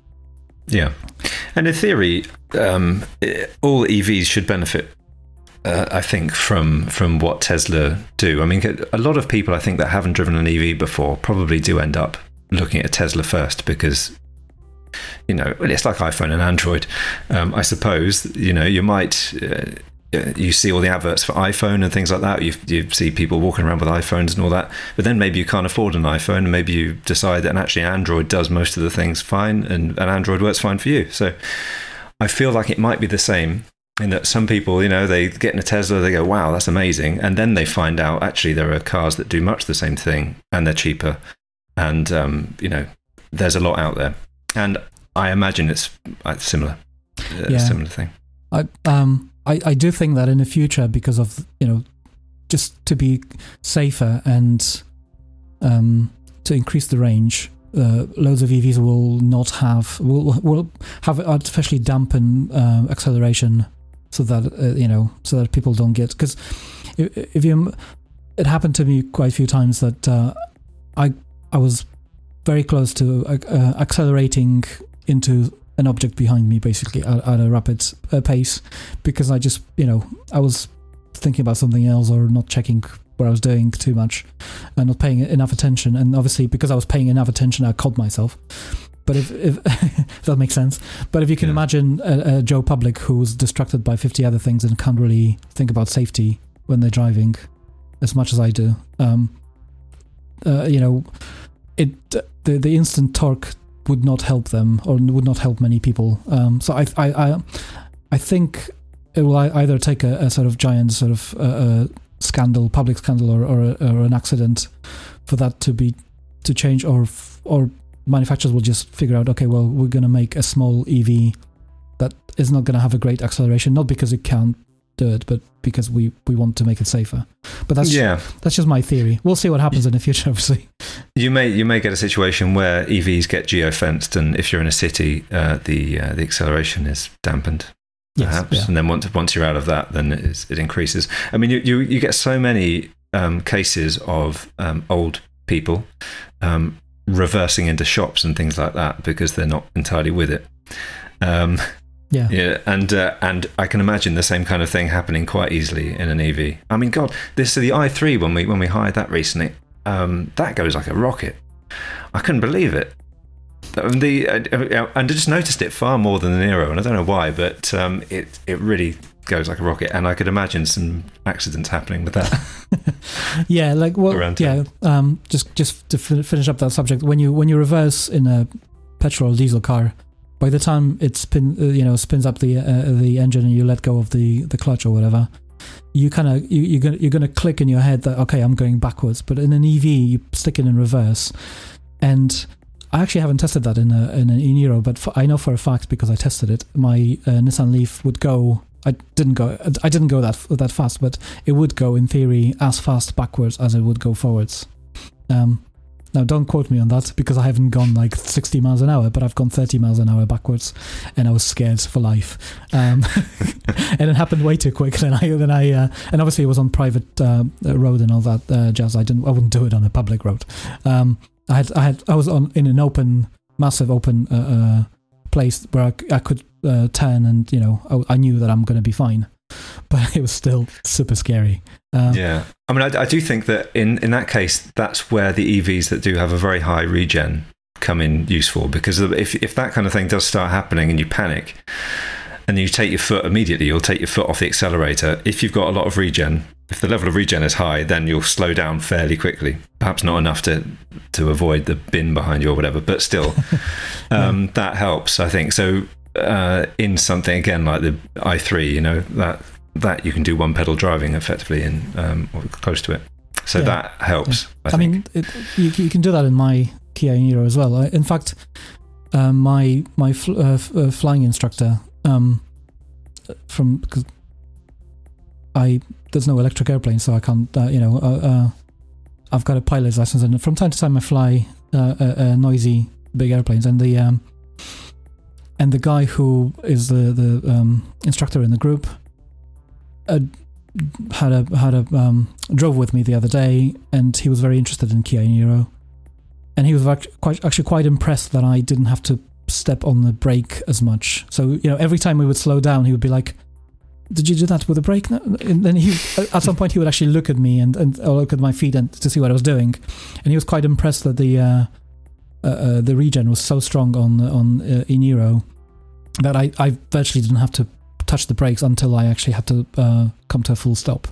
Yeah, and in theory, um, all EVs should benefit. Uh, I think from from what Tesla do. I mean, a lot of people I think that haven't driven an EV before probably do end up looking at Tesla first because you know it's like iPhone and Android. Um, I suppose you know you might. Uh, you see all the adverts for iPhone and things like that. You, you see people walking around with iPhones and all that. But then maybe you can't afford an iPhone, and maybe you decide that actually Android does most of the things fine, and, and Android works fine for you. So I feel like it might be the same in that some people, you know, they get in a Tesla, they go, "Wow, that's amazing," and then they find out actually there are cars that do much the same thing and they're cheaper, and um, you know, there's a lot out there, and I imagine it's uh, similar, uh, Yeah. similar thing. I um I, I do think that in the future, because of you know, just to be safer and um, to increase the range, uh, loads of EVs will not have will will have artificially dampen uh, acceleration, so that uh, you know, so that people don't get because if, if you, it happened to me quite a few times that uh, I I was very close to uh, uh, accelerating into an object behind me basically at, at a rapid uh, pace because I just you know I was thinking about something else or not checking what I was doing too much and not paying enough attention. And obviously because I was paying enough attention I caught myself. But if, if, if that makes sense. But if you can Yeah. imagine a, a Joe Public who's distracted by 50 other things and can't really think about safety when they're driving as much as I do um, uh, you know it the, the instant torque would not help them or would not help many people. Um, so I, I, I, I think it will either take a, a sort of giant sort of uh, uh, scandal, public scandal, or, or, or an accident for that to be to change, or or manufacturers will just figure out, okay, well, we're going to make a small EV that is not going to have a great acceleration, not because it can't do it, but because we we want to make it safer. But that's yeah, that's just my theory. We'll see what happens in the future, obviously. you may you may get a situation where EVs get geofenced, and if you're in a city, uh, the uh, the acceleration is dampened. perhaps. yeah. And then once once you're out of that, then it, is, it increases. I mean, you you, you get so many um, cases of um, old people um, reversing into shops and things like that because they're not entirely with it. Um, yeah. yeah, and uh, and I can imagine the same kind of thing happening quite easily in an EV. I mean, God, this is the i3 when we when we hired that recently, um, that goes like a rocket. I couldn't believe it. The uh, and I just noticed it far more than the Niro, and I don't know why, but um, it it really goes like a rocket, and I could imagine some accidents happening with that. yeah like well Around yeah um just just to fin- finish up that subject when you when you reverse in a petrol or diesel car by the time it spin uh, you know spins up the uh, the engine and you let go of the the clutch or whatever you kind of you, you're gonna you're gonna click in your head that okay i'm going backwards but in an ev you stick it in reverse and I actually haven't tested that in a in an e-Niro, but for, I know for a fact because I tested it. My uh, Nissan Leaf would go. I didn't go. I didn't go that that fast, but it would go in theory as fast backwards as it would go forwards. Um, now, don't quote me on that because I haven't gone like 60 miles an hour, but I've gone 30 miles an hour backwards, and I was scared for life. Um, and it happened way too quick. Then I, I, uh, and obviously it was on private uh, road and all that uh, jazz. I didn't, I wouldn't do it on a public road. Um, I had, I had, I was on in an open, massive open uh, uh, place where I could uh, turn, and you know, I, I knew that I'm going to be fine. But it was still super scary. Um, yeah, I mean, I, I do think that in in that case, that's where the EVs that do have a very high regen come in useful because if if that kind of thing does start happening and you panic and you take your foot immediately, you'll take your foot off the accelerator. If you've got a lot of regen, if the level of regen is high, then you'll slow down fairly quickly. Perhaps not enough to to avoid the bin behind you or whatever, but still, um, that helps. I think so. Uh, in something again like the i3, you know that that you can do one pedal driving effectively in um, or close to it. So Yeah. that helps. I, I, think. mean, it, you, you can do that in my Kia Niro as well. I, in fact, um, my my fl- uh, f- uh, flying instructor um, from because I there's no electric airplane, so I can't. Uh, you know, uh, uh, I've got a pilot's license, and from time to time I fly uh, uh, uh, noisy big airplanes, and the um, and the guy who is the the um, instructor in the group. Uh, had a had a um, drove with me the other day, and he was very interested in Kia Niro, and he was quite actually quite impressed that I didn't have to step on the brake as much. So you know, every time we would slow down, he would be like, "Did you do that with the brake?" And then he at some point he would actually look at me and and or look at my feet and to see what I was doing, and he was quite impressed that the uh, uh, uh, the regen was so strong on on uh, that I I virtually didn't have to touch the brakes until I actually had to uh, come to a full stop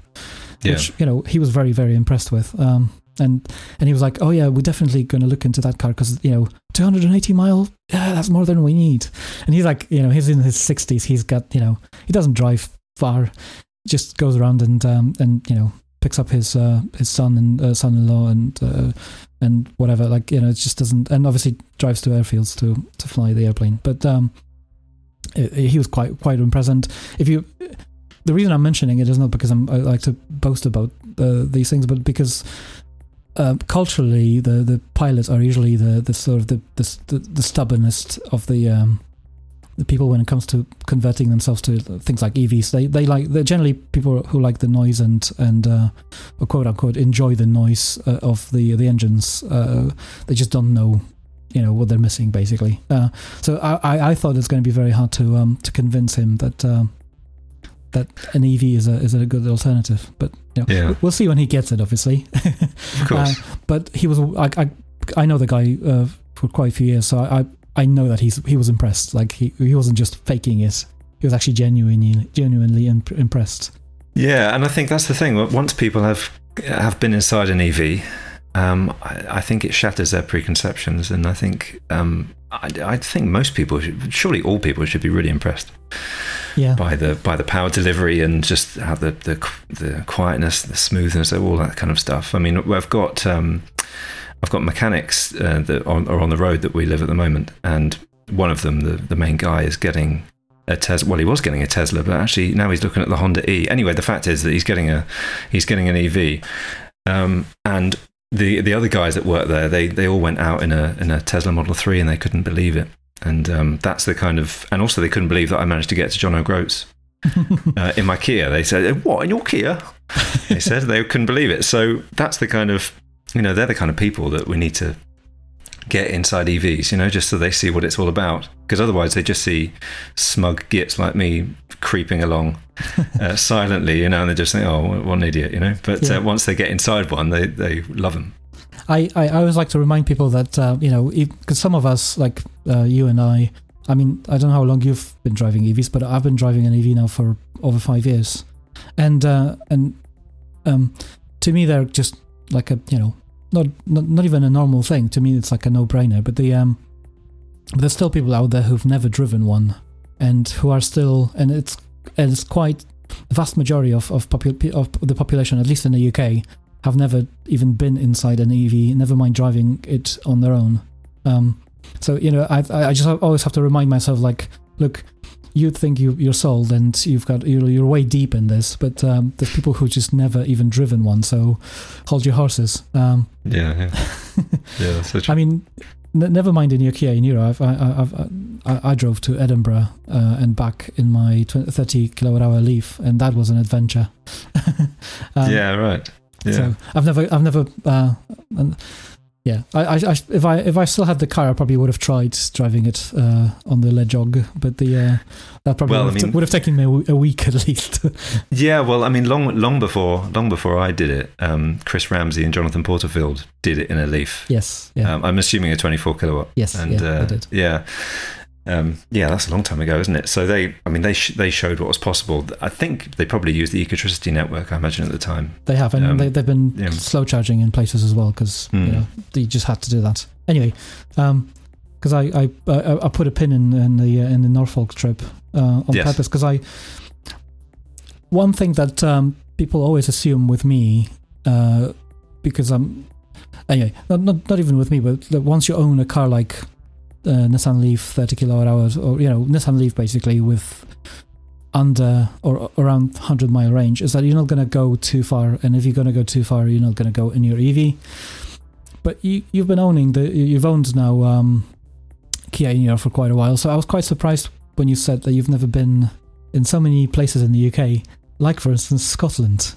yeah. which you know he was very very impressed with um and and he was like oh yeah we're definitely going to look into that car because you know 280 mile yeah that's more than we need and he's like you know he's in his 60s he's got you know he doesn't drive far just goes around and um and you know picks up his uh his son and uh, son-in-law and uh, and whatever like you know it just doesn't and obviously drives to airfields to to fly the airplane. But um i- he was quite quite impressed and if you the reason I'm mentioning it is not because I'm, I like to boast about uh, these things, but because uh, culturally, the, the pilots are usually the, the sort of the the, the stubbornest of the um, the people when it comes to converting themselves to things like EVs. They they like they're generally people who like the noise and and uh, quote unquote enjoy the noise uh, of the the engines. Uh, they just don't know you know what they're missing basically. Uh, so I, I thought it's going to be very hard to um, to convince him that um, that an EV is a is a good alternative. But you know, yeah. we'll see when he gets it, obviously. of course. Uh, but he was I, I, I know the guy uh, for quite a few years, so I I know that he's he was impressed. Like he he wasn't just faking it. He was actually genuinely genuinely imp- impressed. Yeah, and I think that's the thing. Once people have have been inside an EV, um, I, I, think it shatters their preconceptions, and I think um, I, I, think most people, should, surely all people, should be really impressed. Yeah. By the by the power delivery and just how the the, the quietness, the smoothness, all that kind of stuff. I mean, I've got um, I've got mechanics uh, that are, are on the road that we live at the moment, and one of them, the the main guy, is getting a Tesla. Well, he was getting a Tesla, but actually now he's looking at the Honda E. Anyway, the fact is that he's getting a he's getting an EV, um, and the the other guys that work there, they they all went out in a in a Tesla Model Three, and they couldn't believe it. And um, that's the kind of, and also they couldn't believe that I managed to get to John O'Groats uh, in my Kia. They said, "What in your Kia?" They said they couldn't believe it. So that's the kind of, you know, they're the kind of people that we need to get inside EVs, you know, just so they see what it's all about. Because otherwise, they just see smug gits like me creeping along uh, silently, you know, and they just think, "Oh, what an idiot," you know. But yeah. uh, once they get inside one, they they love them. I, I, I always like to remind people that uh, you know because some of us like uh, you and I I mean I don't know how long you've been driving EVs but I've been driving an EV now for over five years and uh, and um, to me they're just like a you know not, not not even a normal thing to me it's like a no brainer but the um but there's still people out there who've never driven one and who are still and it's and it's quite the vast majority of of, popu- of the population at least in the UK have never even been inside an EV, never mind driving it on their own. Um, so you know, I I just always have to remind myself, like, look, you think you you're sold and you've got you're, you're way deep in this, but um, there's people who just never even driven one. So hold your horses. Um, yeah, yeah, yeah. I mean, n- never mind in your Kia Niro. I've, I, I've, I, I drove to Edinburgh uh, and back in my 20, 30 kilowatt hour Leaf, and that was an adventure. um, yeah, right. Yeah. So I've never, I've never, uh, yeah. I, I, I, if I, if I still had the car, I probably would have tried driving it uh, on the LEJOG, but the uh, that probably well, would, have I mean, t- would have taken me a, a week at least. yeah, well, I mean, long, long before, long before I did it, um, Chris Ramsey and Jonathan Porterfield did it in a Leaf. Yes, yeah. Um, I'm assuming a 24 kilowatt. Yes, and yeah, uh, yeah. Um, yeah, that's a long time ago, isn't it? So they, I mean, they sh- they showed what was possible. I think they probably used the Ecotricity network. I imagine at the time they have, and um, they, have been yeah. slow charging in places as well because mm. you hmm. know they just had to do that anyway. Because um, I, I I put a pin in in the uh, in the Norfolk trip uh, on yes. purpose because I one thing that um, people always assume with me uh, because I'm anyway not, not not even with me, but once you own a car like uh, Nissan Leaf 30 kilowatt hours, or you know, Nissan Leaf basically with under or around 100 mile range, is that you're not going to go too far, and if you're going to go too far, you're not going to go in your EV. But you you've been owning the you've owned now um, Kia Niro for quite a while, so I was quite surprised when you said that you've never been in so many places in the UK, like for instance Scotland.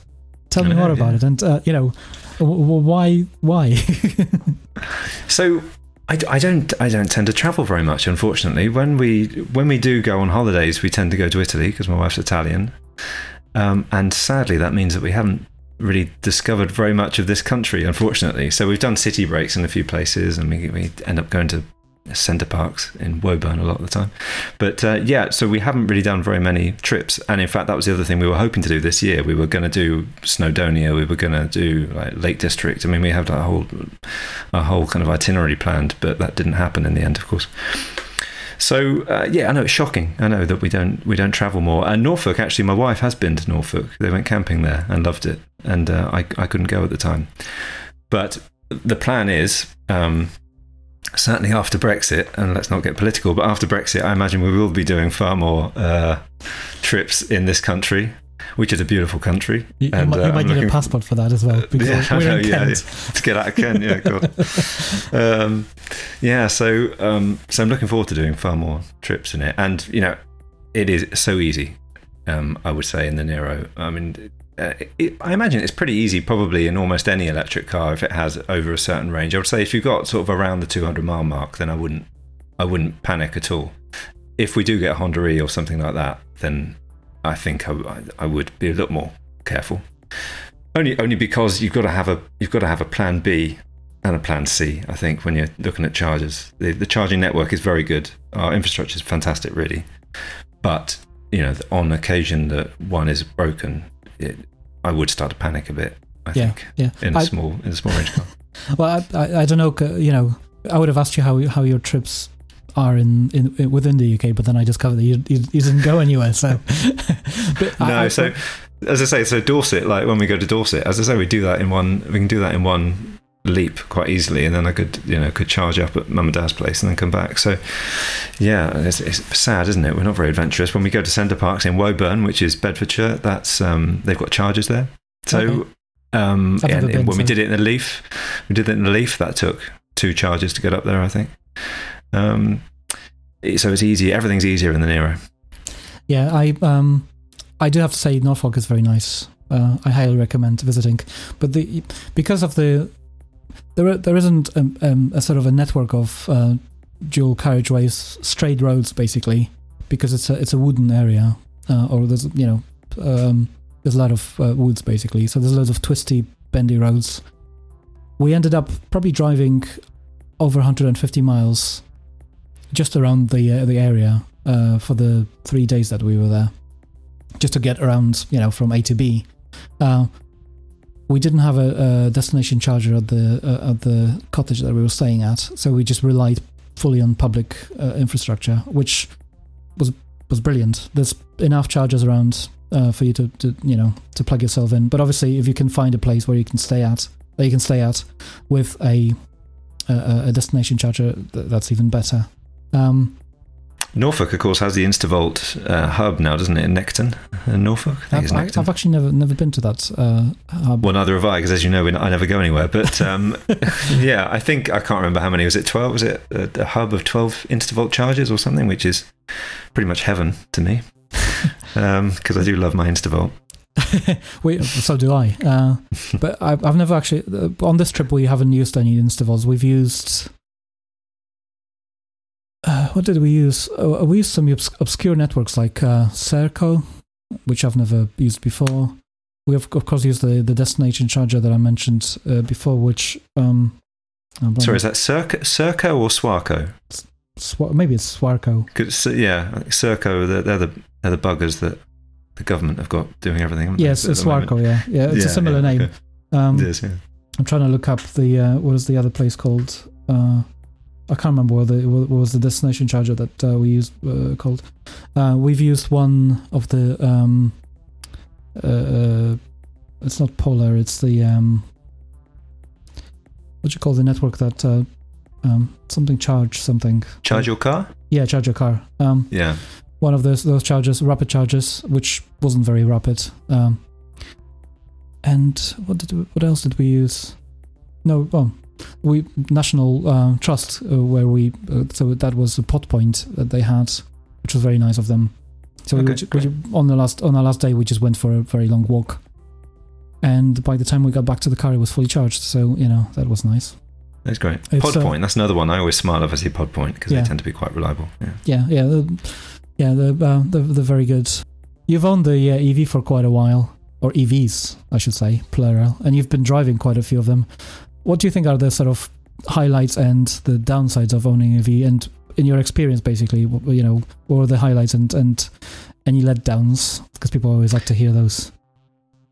Tell me more about yeah. it, and uh, you know, why why? so I, I don't I don't tend to travel very much, unfortunately. When we when we do go on holidays, we tend to go to Italy because my wife's Italian, um, and sadly that means that we haven't really discovered very much of this country, unfortunately. So we've done city breaks in a few places, and we, we end up going to Center Parcs in Woburn a lot of the time. But uh, yeah, so we haven't really done very many trips. And in fact, that was the other thing we were hoping to do this year. We were going to do Snowdonia, we were going to do like Lake District. I mean, we have a whole, a whole kind of itinerary planned, but that didn't happen in the end, of course. So uh, yeah, I know it's shocking. I know that we don't we don't travel more. And Norfolk, actually, my wife has been to Norfolk. They went camping there and loved it, and uh, I I couldn't go at the time. But the plan is um, certainly after Brexit, and let's not get political, but after Brexit, I imagine we will be doing far more uh, trips in this country. which is a beautiful country. You, you And, might, uh, might need a passport for that as well because Yeah, we're know, in yeah, Kent. to get out of Kent. Yeah, God. um, yeah. So, um, so I'm looking forward to doing far more trips in it, and you know, it is so easy. Um, I would say in the Niro. I mean, uh, it, I imagine it's pretty easy, probably in almost any electric car if it has over a certain range. I would say if you've got sort of around the 200 mile mark, then I wouldn't, I wouldn't panic at all. If we do get a Honda E or something like that, then I think I, I- would be a little more careful. Only, only because you've got to have a you've got to have a plan B and a plan C. I think when you're looking at chargers, the, the charging network is very good. Our infrastructure is fantastic, really. But you know, on occasion that one is broken, it, I would start to panic a bit. I Yeah, think yeah. in a I- small in a small range car. Well, I, I, I don't know. You know, I would have asked you how how your trips are in, in, in within the UK, but then I discovered that you, you, you didn't go anywhere. So, No, I- so as I say, so Dorset, like when we go to Dorset, as I say, we do that in one. We can do that in one leap quite easily, and then I could, you know, could charge up at mum and dad's place and then come back. So, yeah, it's, it's sad, isn't it? We're not very adventurous. When we go to Center Parcs in Woburn, which is Bedfordshire, that's um, they've got chargers there. So, Okay. um, I've yeah, never and been, when we did it in the Leaf, we did it in the Leaf. That took two charges to get up there, I think. Um, so it's easy. Everything's easier in the Niro. yeah, I um, I do have to say Norfolk is very nice. Uh, I highly recommend visiting, but the because of the there there isn't um, um, a sort of a network of uh, dual carriageways, straight roads basically, because it's a it's a wooden area, uh, or there's you know um, there's a lot of uh, woods basically, so there's loads of twisty, bendy roads. We ended up probably driving over 150 miles just around the uh, the area uh, for the three days that we were there, just to get around, you know, from A to B. We didn't have a, a destination charger at the uh, at the cottage that we were staying at, so we just relied fully on public uh, infrastructure, which was was brilliant. There's enough chargers around uh, for you to, to you know to plug yourself in. But obviously, if you can find a place where you can stay at, that you can stay at with a a, a destination charger, th- that's even better. Um, Norfolk, of course, has the Instavolt uh, hub now, doesn't it, in Necton, in Norfolk? I it's Necton. Actually never never been to that uh, hub. well, neither have I, because as you know, we- I never go anywhere. But um, yeah, I think I can't remember how many. Was it twelve? Was it a, a hub of twelve Instavolt chargers or something? Which is pretty much heaven to me, because I do love my Instavolt. we, so do I. Uh, but I've, I've never actually uh, on this trip we haven't used any Instavols. We've used. Uh, what did we use? Uh, we used some obs- obscure networks like uh, Serco, which I've never used before. We have, of course, used the, the destination charger that I mentioned uh, before, which um, Sorry, is that Serco, Serco or Swarco? Swa- maybe it's Swarco. yeah, Serco, they're, they're the they're the buggers that the government have got doing everything. Yes, it's? Swarco. Yeah, yeah, it's a similar yeah, name. okay. Um, It is, yeah. I'm trying to look up the uh, what is the other place called? Uh, I can't remember what, the, what was the destination charger that uh, we used uh, called. Uh, we've used one of the. Um, uh, uh, it's not Polar. It's the um, what do you call the network that uh, um, something charge something. Charge your car? Yeah, charge your car. Um, Yeah. one of those those chargers, rapid chargers, which wasn't very rapid. Um, and what did we, what else did we use? No, oh, we National uh, Trust, uh, where we uh, so that was a Pod Point that they had, which was very nice of them. So Okay, ju- we on the last on our last day, we just went for a very long walk, and by the time we got back to the car, it was fully charged. So you know that was nice. That's great. It's, Pod uh, Point, that's another one. I always smile if I see Pod Point because Yeah. they tend to be quite reliable. Yeah. Yeah, yeah, the, yeah. The uh, the they're very good. You've owned the uh, EV for quite a while, or EVs, I should say, plural, and you've been driving quite a few of them. What do you think are the sort of highlights and the downsides of owning EV? And in your experience, basically, you know, what are the highlights and and any letdowns? Because people always like to hear those.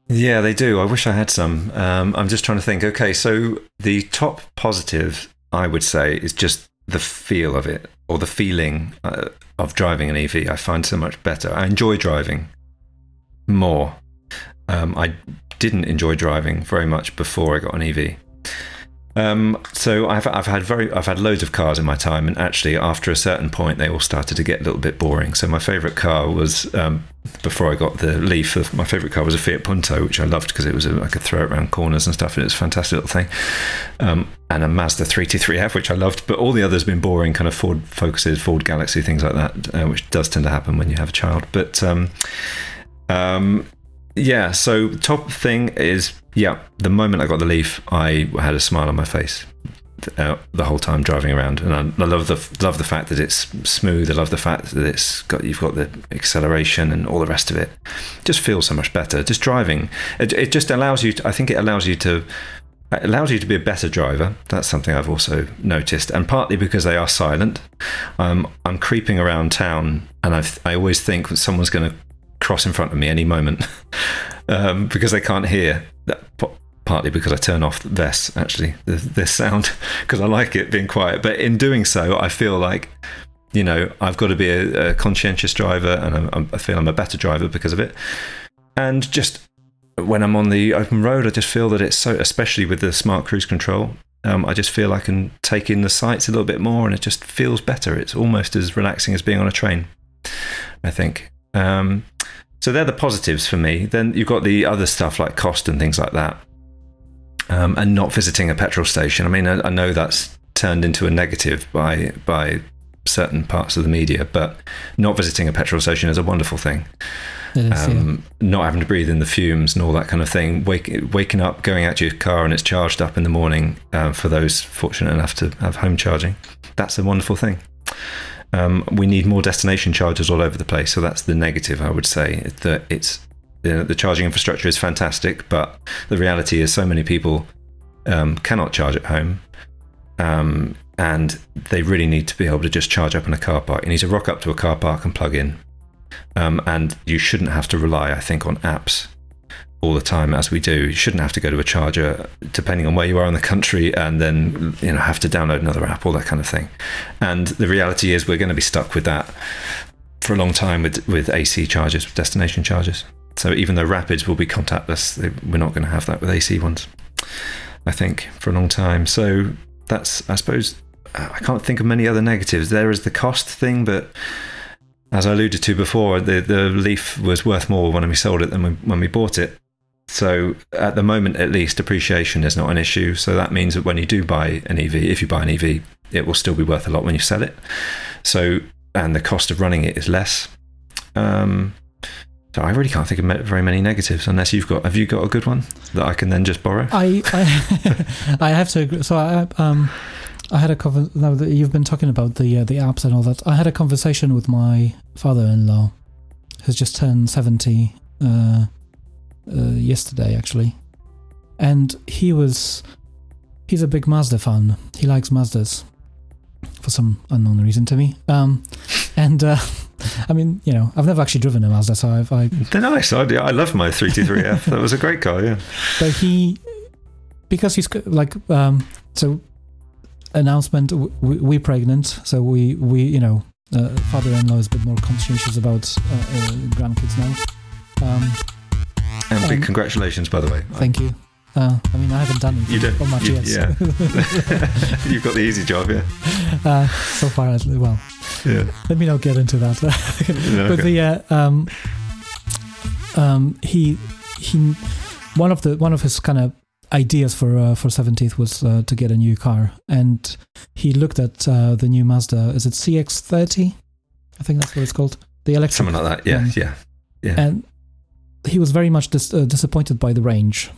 Yeah, they do. I wish I had some. Um, I'm just trying to think. Okay, so the top positive, I would say, is just the feel of it or the feeling uh, of driving an EV. I find so much better. I enjoy driving more. Um, I didn't enjoy driving very much before I got an EV. Um, so I've I've had very I've had loads of cars in my time, and actually after a certain point, they all started to get a little bit boring. So my favourite car was um, before I got the Leaf. My favourite car was a Fiat Punto, which I loved because it was a, I could throw it around corners and stuff, and it was a fantastic little thing. Um, and a Mazda 323F, which I loved, but all the others have been boring, kind of Ford Focuses, Ford Galaxy, things like that, uh, which does tend to happen when you have a child. But um, um, yeah, so top thing is yeah. The moment I got the Leaf, I had a smile on my face uh, the whole time driving around, and I, I, love the love the fact that it's smooth. I love the fact that it's got you've got the acceleration and all the rest of it. just feels so much better. Just driving, it, it just allows you. To, I think it allows you to. It allows you to be a better driver. That's something I've also noticed, and partly because they are silent. Um, I'm creeping around town, and i I always think that someone's going to cross in front of me any moment um, because they can't hear. That, partly because I turn off this actually this sound because I like it being quiet. But in doing so, I feel like you know I've got to be a, a conscientious driver, and I'm, i feel I'm a better driver because of it. And just when I'm on the open road, I just feel that it's so, especially with the smart cruise control. Um, I just feel I can take in the sights a little bit more, and it just feels better. It's almost as relaxing as being on a train. I think. Um, so they're the positives for me. Then you've got the other stuff like cost and things like that, um, and not visiting a petrol station. I mean, I, I, know that's turned into a negative by by certain parts of the media, but not visiting a petrol station is a wonderful thing. Is, um, yeah. Not having to breathe in the fumes and all that kind of thing. Wake, waking up, going out to your car, and it's charged up in the morning. Um, for those fortunate enough to have home charging, that's a wonderful thing. Um, we need more destination chargers all over the place. So that's the negative, I would say. That it's you know, the charging infrastructure is fantastic, but the reality is so many people um, cannot charge at home. Um, and they really need to be able to just charge up in a car park. You need to rock up to a car park and plug in. Um, and you shouldn't have to rely, I think, on apps all the time as we do. You shouldn't have to go to a charger, depending on where you are in the country, and then you know have to download another app, all that kind of thing. And the reality is, we're going to be stuck with that for a long time with with AC chargers, destination chargers. So even though rapids will be contactless, we're not going to have that with AC ones. I think for a long time. So that's I suppose I can't think of many other negatives. There is the cost thing, but as I alluded to before, the the Leaf was worth more when we sold it than when we bought it. So at the moment, at least, depreciation is not an issue. So that means that when you do buy an EV, if you buy an EV, it will still be worth a lot when you sell it. So and the cost of running it is less. Um, so I really can't think of very many negatives, unless you've got. Have you got a good one that I can then just borrow? I I, I have to agree. So I um I had a conversation. That you've been talking about the uh, the apps and all that, I had a conversation with my father-in-law, who's just turned seventy. Uh, uh, yesterday actually, and he was he's a big Mazda fan. He likes Mazdas for some unknown reason to me. Um, and uh, I mean, you know, I've never actually driven a Mazda, so I've. I, They're nice. I, I love my 323F. that was a great car, yeah. But he, because he's like, um, so announcement, we, we pregnant, so we, we you know, uh, father-in-law is a bit more conscientious about uh, uh, grandkids now. Um, and big um, congratulations, by the way. Thank you. Uh, I mean, I haven't done you don't, much you, yet. Yeah. You've got the easy job, yeah. Uh, so far, well. Yeah. Let me not get into that. no, but okay. the uh, um, um, he he one of the one of his kind of ideas for uh, for seventeenth was uh, to get a new car, and he looked at uh, the new Mazda. Is it CX-30? I think that's what it's called. The electric. Something like that. Yeah, one. yeah, yeah. And he was very much dis- uh, disappointed by the range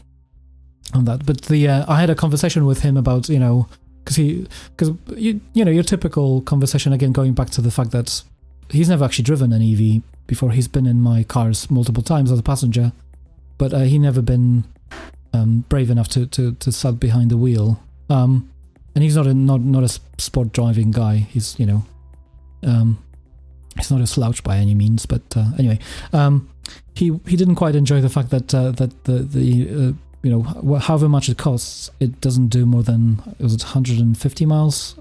on that. But the uh, I had a conversation with him about you know because he because you you know your typical conversation again going back to the fact that he's never actually driven an EV before. He's been in my cars multiple times as a passenger, but uh, he never been um, brave enough to, to to sit behind the wheel. Um, and he's not a not not a sport driving guy. He's you know, um, not a slouch by any means. But uh, anyway, um, he he didn't quite enjoy the fact that uh, that the the uh, you know however much it costs, it doesn't do more than was it 150 miles.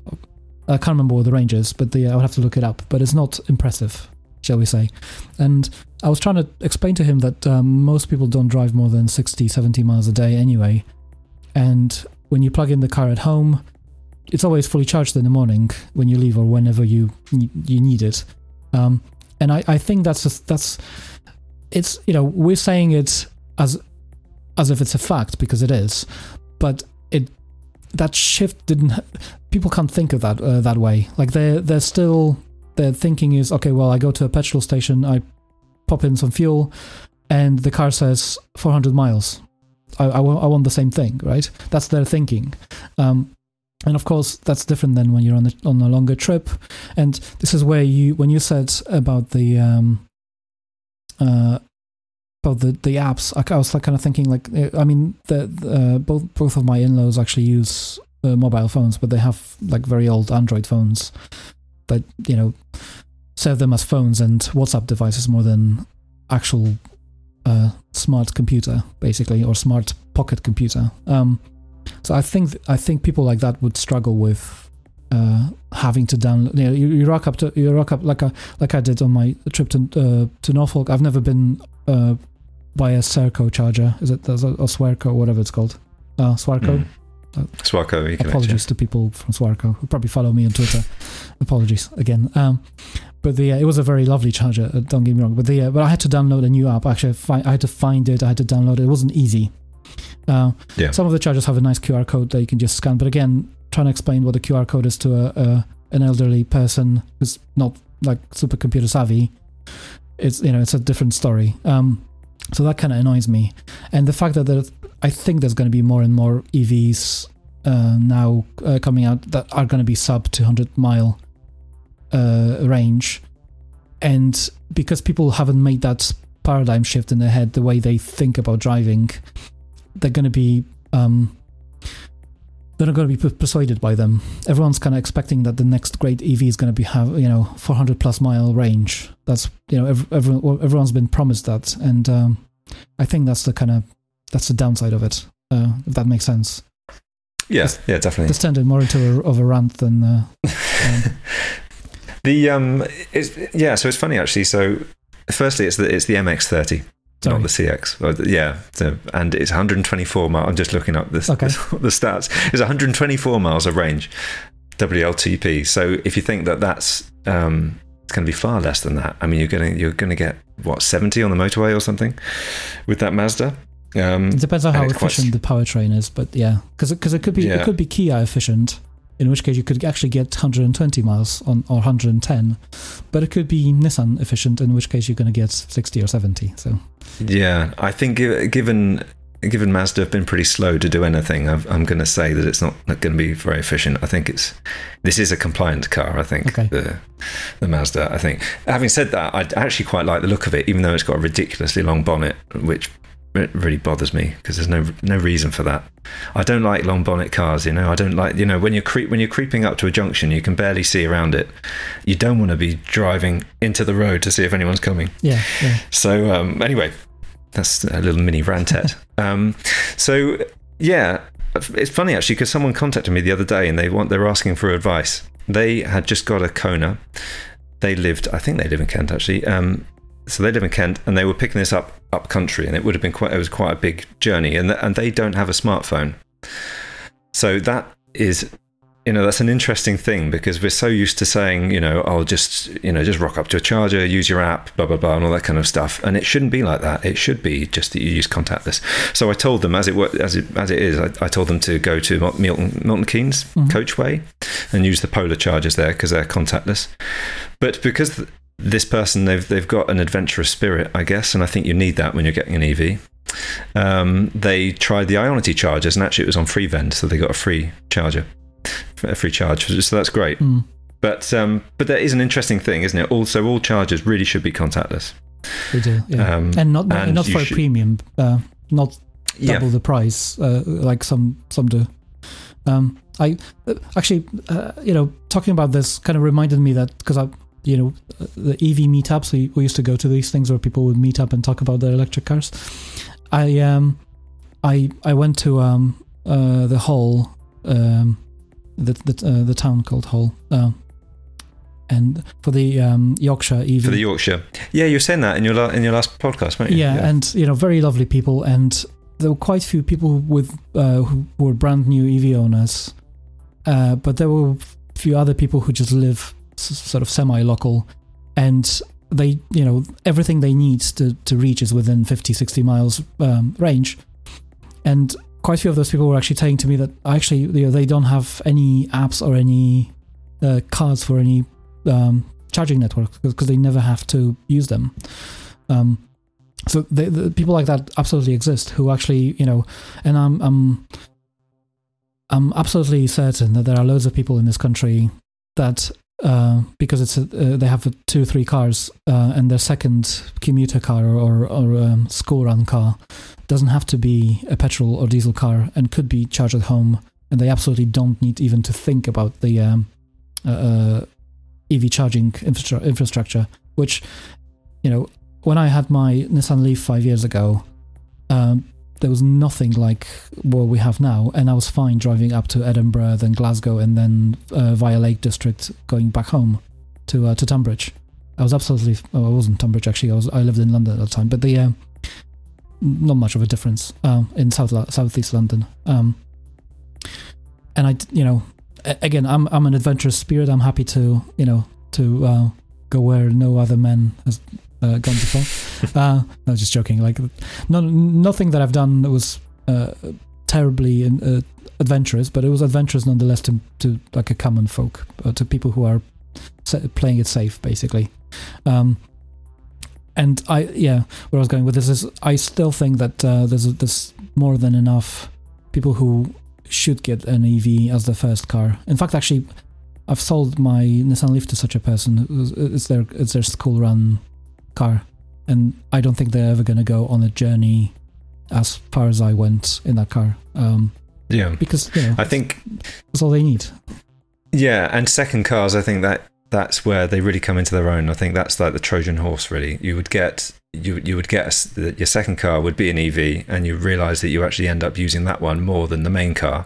I can't remember what the range is, but the, I would have to look it up. But it's not impressive, shall we say? And I was trying to explain to him that um, most people don't drive more than 60, 70 miles a day anyway, and when you plug in the car at home, it's always fully charged in the morning when you leave or whenever you you need it. Um, and I, I think that's a, that's it's you know we're saying it as as if it's a fact because it is, but it that shift didn't people can't think of that uh, that way. Like they're they're still their thinking is okay. Well, I go to a petrol station, I pop in some fuel, and the car says 400 miles. I, I, I want the same thing, right? That's their thinking. Um, and of course, that's different than when you're on a, on a longer trip. And this is where you, when you said about the, um, uh, about the, the apps, I, I was like kind of thinking like, uh, I mean, the, uh, both both of my in-laws actually use uh, mobile phones, but they have like very old Android phones that you know serve them as phones and WhatsApp devices more than actual uh, smart computer, basically, or smart pocket computer. Um, so I think I think people like that would struggle with uh, having to download. You, know, you, you, rock up to you rock up like I like I did on my trip to uh, to Norfolk. I've never been uh, by a Serco charger. Is it or Swerco, whatever it's called? Uh, Swarco. Mm. Uh, Swarco. Apologies to people from Swarco who probably follow me on Twitter. Apologies again. Um, but the uh, it was a very lovely charger. Uh, don't get me wrong. But the uh, but I had to download a new app. Actually, I had to find it. I had to download it. It wasn't easy. Uh, yeah. Some of the chargers have a nice QR code that you can just scan. But again, trying to explain what the QR code is to a, a an elderly person who's not like super computer savvy, it's you know it's a different story. Um, so that kind of annoys me, and the fact that there, I think there's going to be more and more EVs uh, now uh, coming out that are going to be sub 200 mile uh, range, and because people haven't made that paradigm shift in their head, the way they think about driving, they're going to be um, they're not going to be persuaded by them. Everyone's kind of expecting that the next great EV is going to be have you know 400 plus mile range. That's you know everyone everyone's been promised that, and um, I think that's the kind of that's the downside of it. Uh, if that makes sense. Yeah, yeah, definitely. This turned more into a, of a rant than. Uh, um, the um, it's yeah. So it's funny actually. So firstly, it's the it's the MX30. Sorry. Not the CX. Yeah. So, and it's 124 miles. I'm just looking up this, okay. this, the stats. It's 124 miles of range, WLTP. So if you think that that's um, it's going to be far less than that. I mean, you're going to you're going to get what 70 on the motorway or something with that Mazda. Um, it depends on how efficient quite... the powertrain is, but yeah, because because it could be yeah. it could be Kia efficient in which case you could actually get 120 miles on or 110 but it could be nissan efficient in which case you're going to get 60 or 70 so. Yeah i think given given mazda have been pretty slow to do anything i am going to say that it's not going to be very efficient. I think it's this is a compliant car i think okay. the, the mazda i think. Having said that i actually quite like the look of it even though it's got a ridiculously long bonnet which it really bothers me because there's no no reason for that. I don't like long bonnet cars. You know, I don't like you know when you're creep when you're creeping up to a junction, you can barely see around it. You don't want to be driving into the road to see if anyone's coming. Yeah. yeah. So um, anyway, that's a little mini rantet. um, so yeah, it's funny actually because someone contacted me the other day and they want they're asking for advice. They had just got a Kona. They lived, I think they live in Kent actually. Um, so they live in Kent, and they were picking this up up country, and it would have been quite it was quite a big journey, and and they don't have a smartphone, so that is you know that's an interesting thing because we're so used to saying you know I'll just you know just rock up to a charger use your app blah blah blah and all that kind of stuff. And it shouldn't be like that. It should be just that you use contactless. So I told them as it as it as it is I, I told them to go to Milton Milton Keynes mm-hmm. Coachway and use the Polar chargers there because they're contactless. But because this person they've they've got an adventurous spirit, I guess, and I think you need that when you're getting an EV. Um, they tried the Ionity chargers, and actually it was on free vend, so they got a free charger, a free charge. So that's great. Mm. But um, but there is an interesting thing, isn't it? Also, all chargers really should be contactless. They do, yeah. Um, and not and not for a premium, uh, not double yeah. the price uh, like some some do. Um, I uh, actually, uh, you know, talking about this kind of reminded me that because I you know the EV meetups. We, we used to go to these things where people would meet up and talk about their electric cars. I um I I went to um uh the Hull um the the uh, the town called Hull uh, and for the um, Yorkshire EV for the Yorkshire yeah you were saying that in your la- in your last podcast weren't you? Yeah, yeah, and you know very lovely people and there were quite a few people with uh, who were brand new EV owners, uh, but there were a few other people who just live sort of semi-local, and they, you know, everything they need to, to reach is within 50, 60 miles um, range, and quite a few of those people were actually saying to me that actually you know, they don't have any apps or any uh, cards for any um, charging networks because they never have to use them. Um, so the, the people like that absolutely exist who actually you know and i'm i'm i'm absolutely certain that there are loads of people in this country that uh, because it's a, uh, they have two three cars uh, and their second commuter car or, or, or um, school run car doesn't have to be a petrol or diesel car and could be charged at home. And they absolutely don't need even to think about the um, uh, uh, EV charging infra- infrastructure which you know when I had my Nissan Leaf five years ago, um, there was nothing like what we have now, and I was fine driving up to Edinburgh, then Glasgow, and then uh, via Lake District going back home to uh, to Tunbridge. I was absolutely. Oh, I wasn't Tunbridge actually. I was. I lived in London at the time, but the uh, not much of a difference um, in south southeast London. Um, and I, you know, again, I'm I'm an adventurous spirit. I'm happy to you know to uh, go where no other man has uh, gone before. uh, no, just joking. Like, no, nothing that I've done was uh, terribly in, uh, adventurous, but it was adventurous nonetheless to, to like a common folk, uh, to people who are playing it safe, basically. Um, and I, yeah, where I was going with this is, I still think that uh, there's there's more than enough people who should get an EV as their first car. In fact, actually, I've sold my Nissan Leaf to such a person. It's their it's their school run car, and I don't think they're ever going to go on a journey as far as I went in that car. Um, yeah, because you know, I think that's all they need. Yeah, and second cars, I think that that's where they really come into their own. I think that's like the Trojan horse. Really, you would get you you would guess that your second car would be an EV, and you realise that you actually end up using that one more than the main car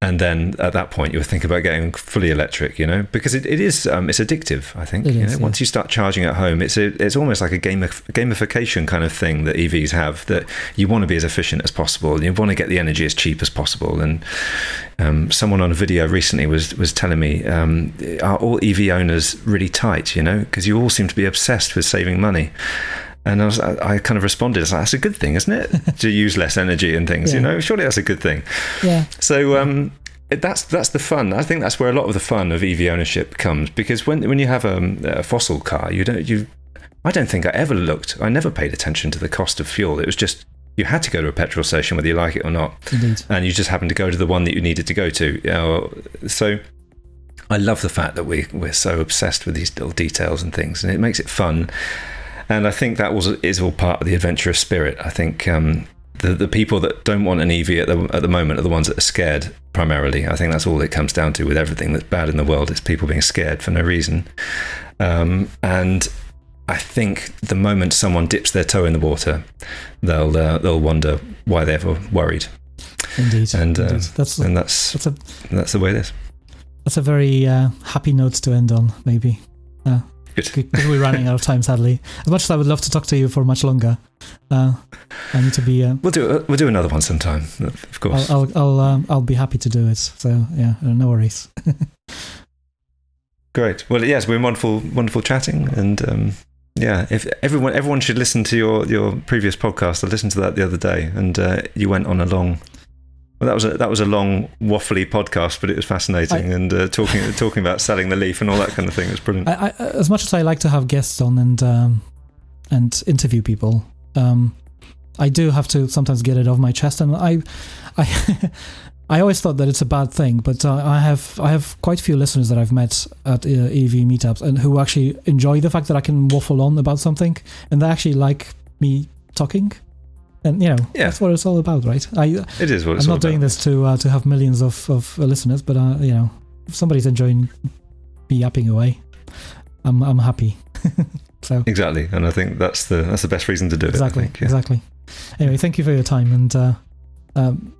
and then at that point you would think about getting fully electric you know because it, it is um, it's addictive i think you is, know. Yeah. once you start charging at home it's a, it's almost like a gamif- gamification kind of thing that evs have that you want to be as efficient as possible. And you want to get the energy as cheap as possible. And um, someone on a video recently was was telling me um, are all ev owners really tight you know? Because you all seem to be obsessed with saving money and I, was, I I kind of responded, like, that's a good thing, isn't it? to use less energy and things, you know? Surely that's a good thing. Yeah, So um, it- that's that's the fun. I think that's where a lot of the fun of EV ownership comes because when when you have um, a fossil car, you don't you. I don't think I ever looked. I never paid attention to the cost of fuel. It was just you had to go to a petrol station whether you like it or not, indeed. and you just happened to go to the one that you needed to go to. So I love the fact that we we're so obsessed with these little details and things, and it makes it fun. And I think that was is all part of the adventurous spirit. I think um, the the people that don't want an EV at the at the moment are the ones that are scared primarily. I think that's all it comes down to with everything that's bad in the world. It's people being scared for no reason. Um, and I think the moment someone dips their toe in the water, they'll uh, they'll wonder why they ever worried. Indeed, And, uh, indeed. that's And that's that's a that's the way it is. that's a very uh, happy note to end on, maybe. Uh, Good. Because we're running out of time, sadly. As much as I would love to talk to you for much longer, uh, I need to be. Uh, We'll do we'll do another one sometime, of course. I'll I'll I'll, um, I'll be happy to do it. So yeah, uh, no worries. Great. Well, yes, we're wonderful, wonderful chatting, and um, yeah, if everyone everyone should listen to your your previous podcast. I listened to that the other day, and uh, you went on a long. Well, that was a that was a long waffly podcast, but it was fascinating, and uh, talking talking about selling the leaf and all that kind of thing. It was brilliant. I, I, as much as I like to have guests on and um, and interview people, um, I do have to sometimes get it off my chest, and I, I, I always thought that it's a bad thing, but uh, I have I have quite a few listeners that I've met at uh, EV meetups and who actually enjoy the fact that I can waffle on about something, and they actually like me talking, and you know Yeah. that's what it's all about, right? I it is what it's I'm not doing about. this to uh, to have millions of of listeners, but uh, you know, if somebody's enjoying me yapping away, I'm I'm happy. so exactly, and I think that's the that's the best reason to do exactly, it. Exactly, yeah. exactly. Anyway, thank you for your time, and uh, um,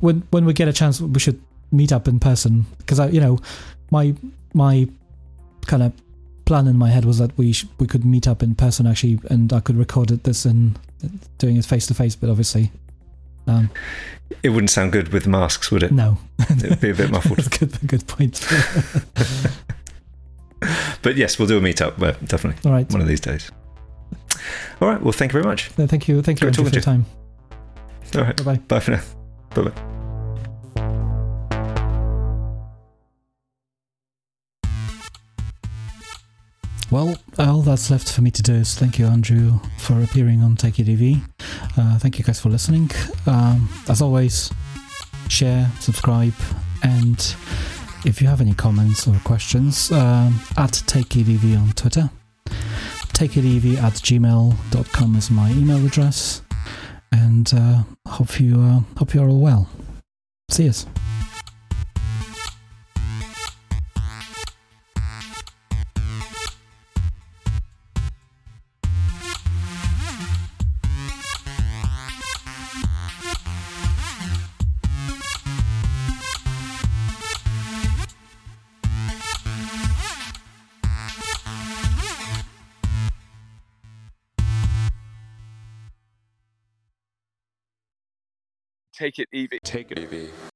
when when we get a chance, we should meet up in person because I, you know, my my kind of plan in my head was that we sh- we could meet up in person actually, and I could record it this in doing it face to face, but obviously, um, It wouldn't sound good with masks, would it? no. It'd be a bit muffled. That's good, good point. But yes, we'll do a meetup. Well, definitely All right. one of these days. All right. Well, thank you very much. Uh, Thank you. Thank you for your time. All right. Bye bye. Bye for now. Bye Well, all that's left for me to do is thank you, Andrew, for appearing on Take It EV. Uh, thank you guys for listening. Um, as always, share, subscribe, and if you have any comments or questions, um, at It EV on Twitter. TakeItEV at gmail.com is my email address. And uh, hope you uh, hope you are all well. See you. Take it, EV. Take it, EV.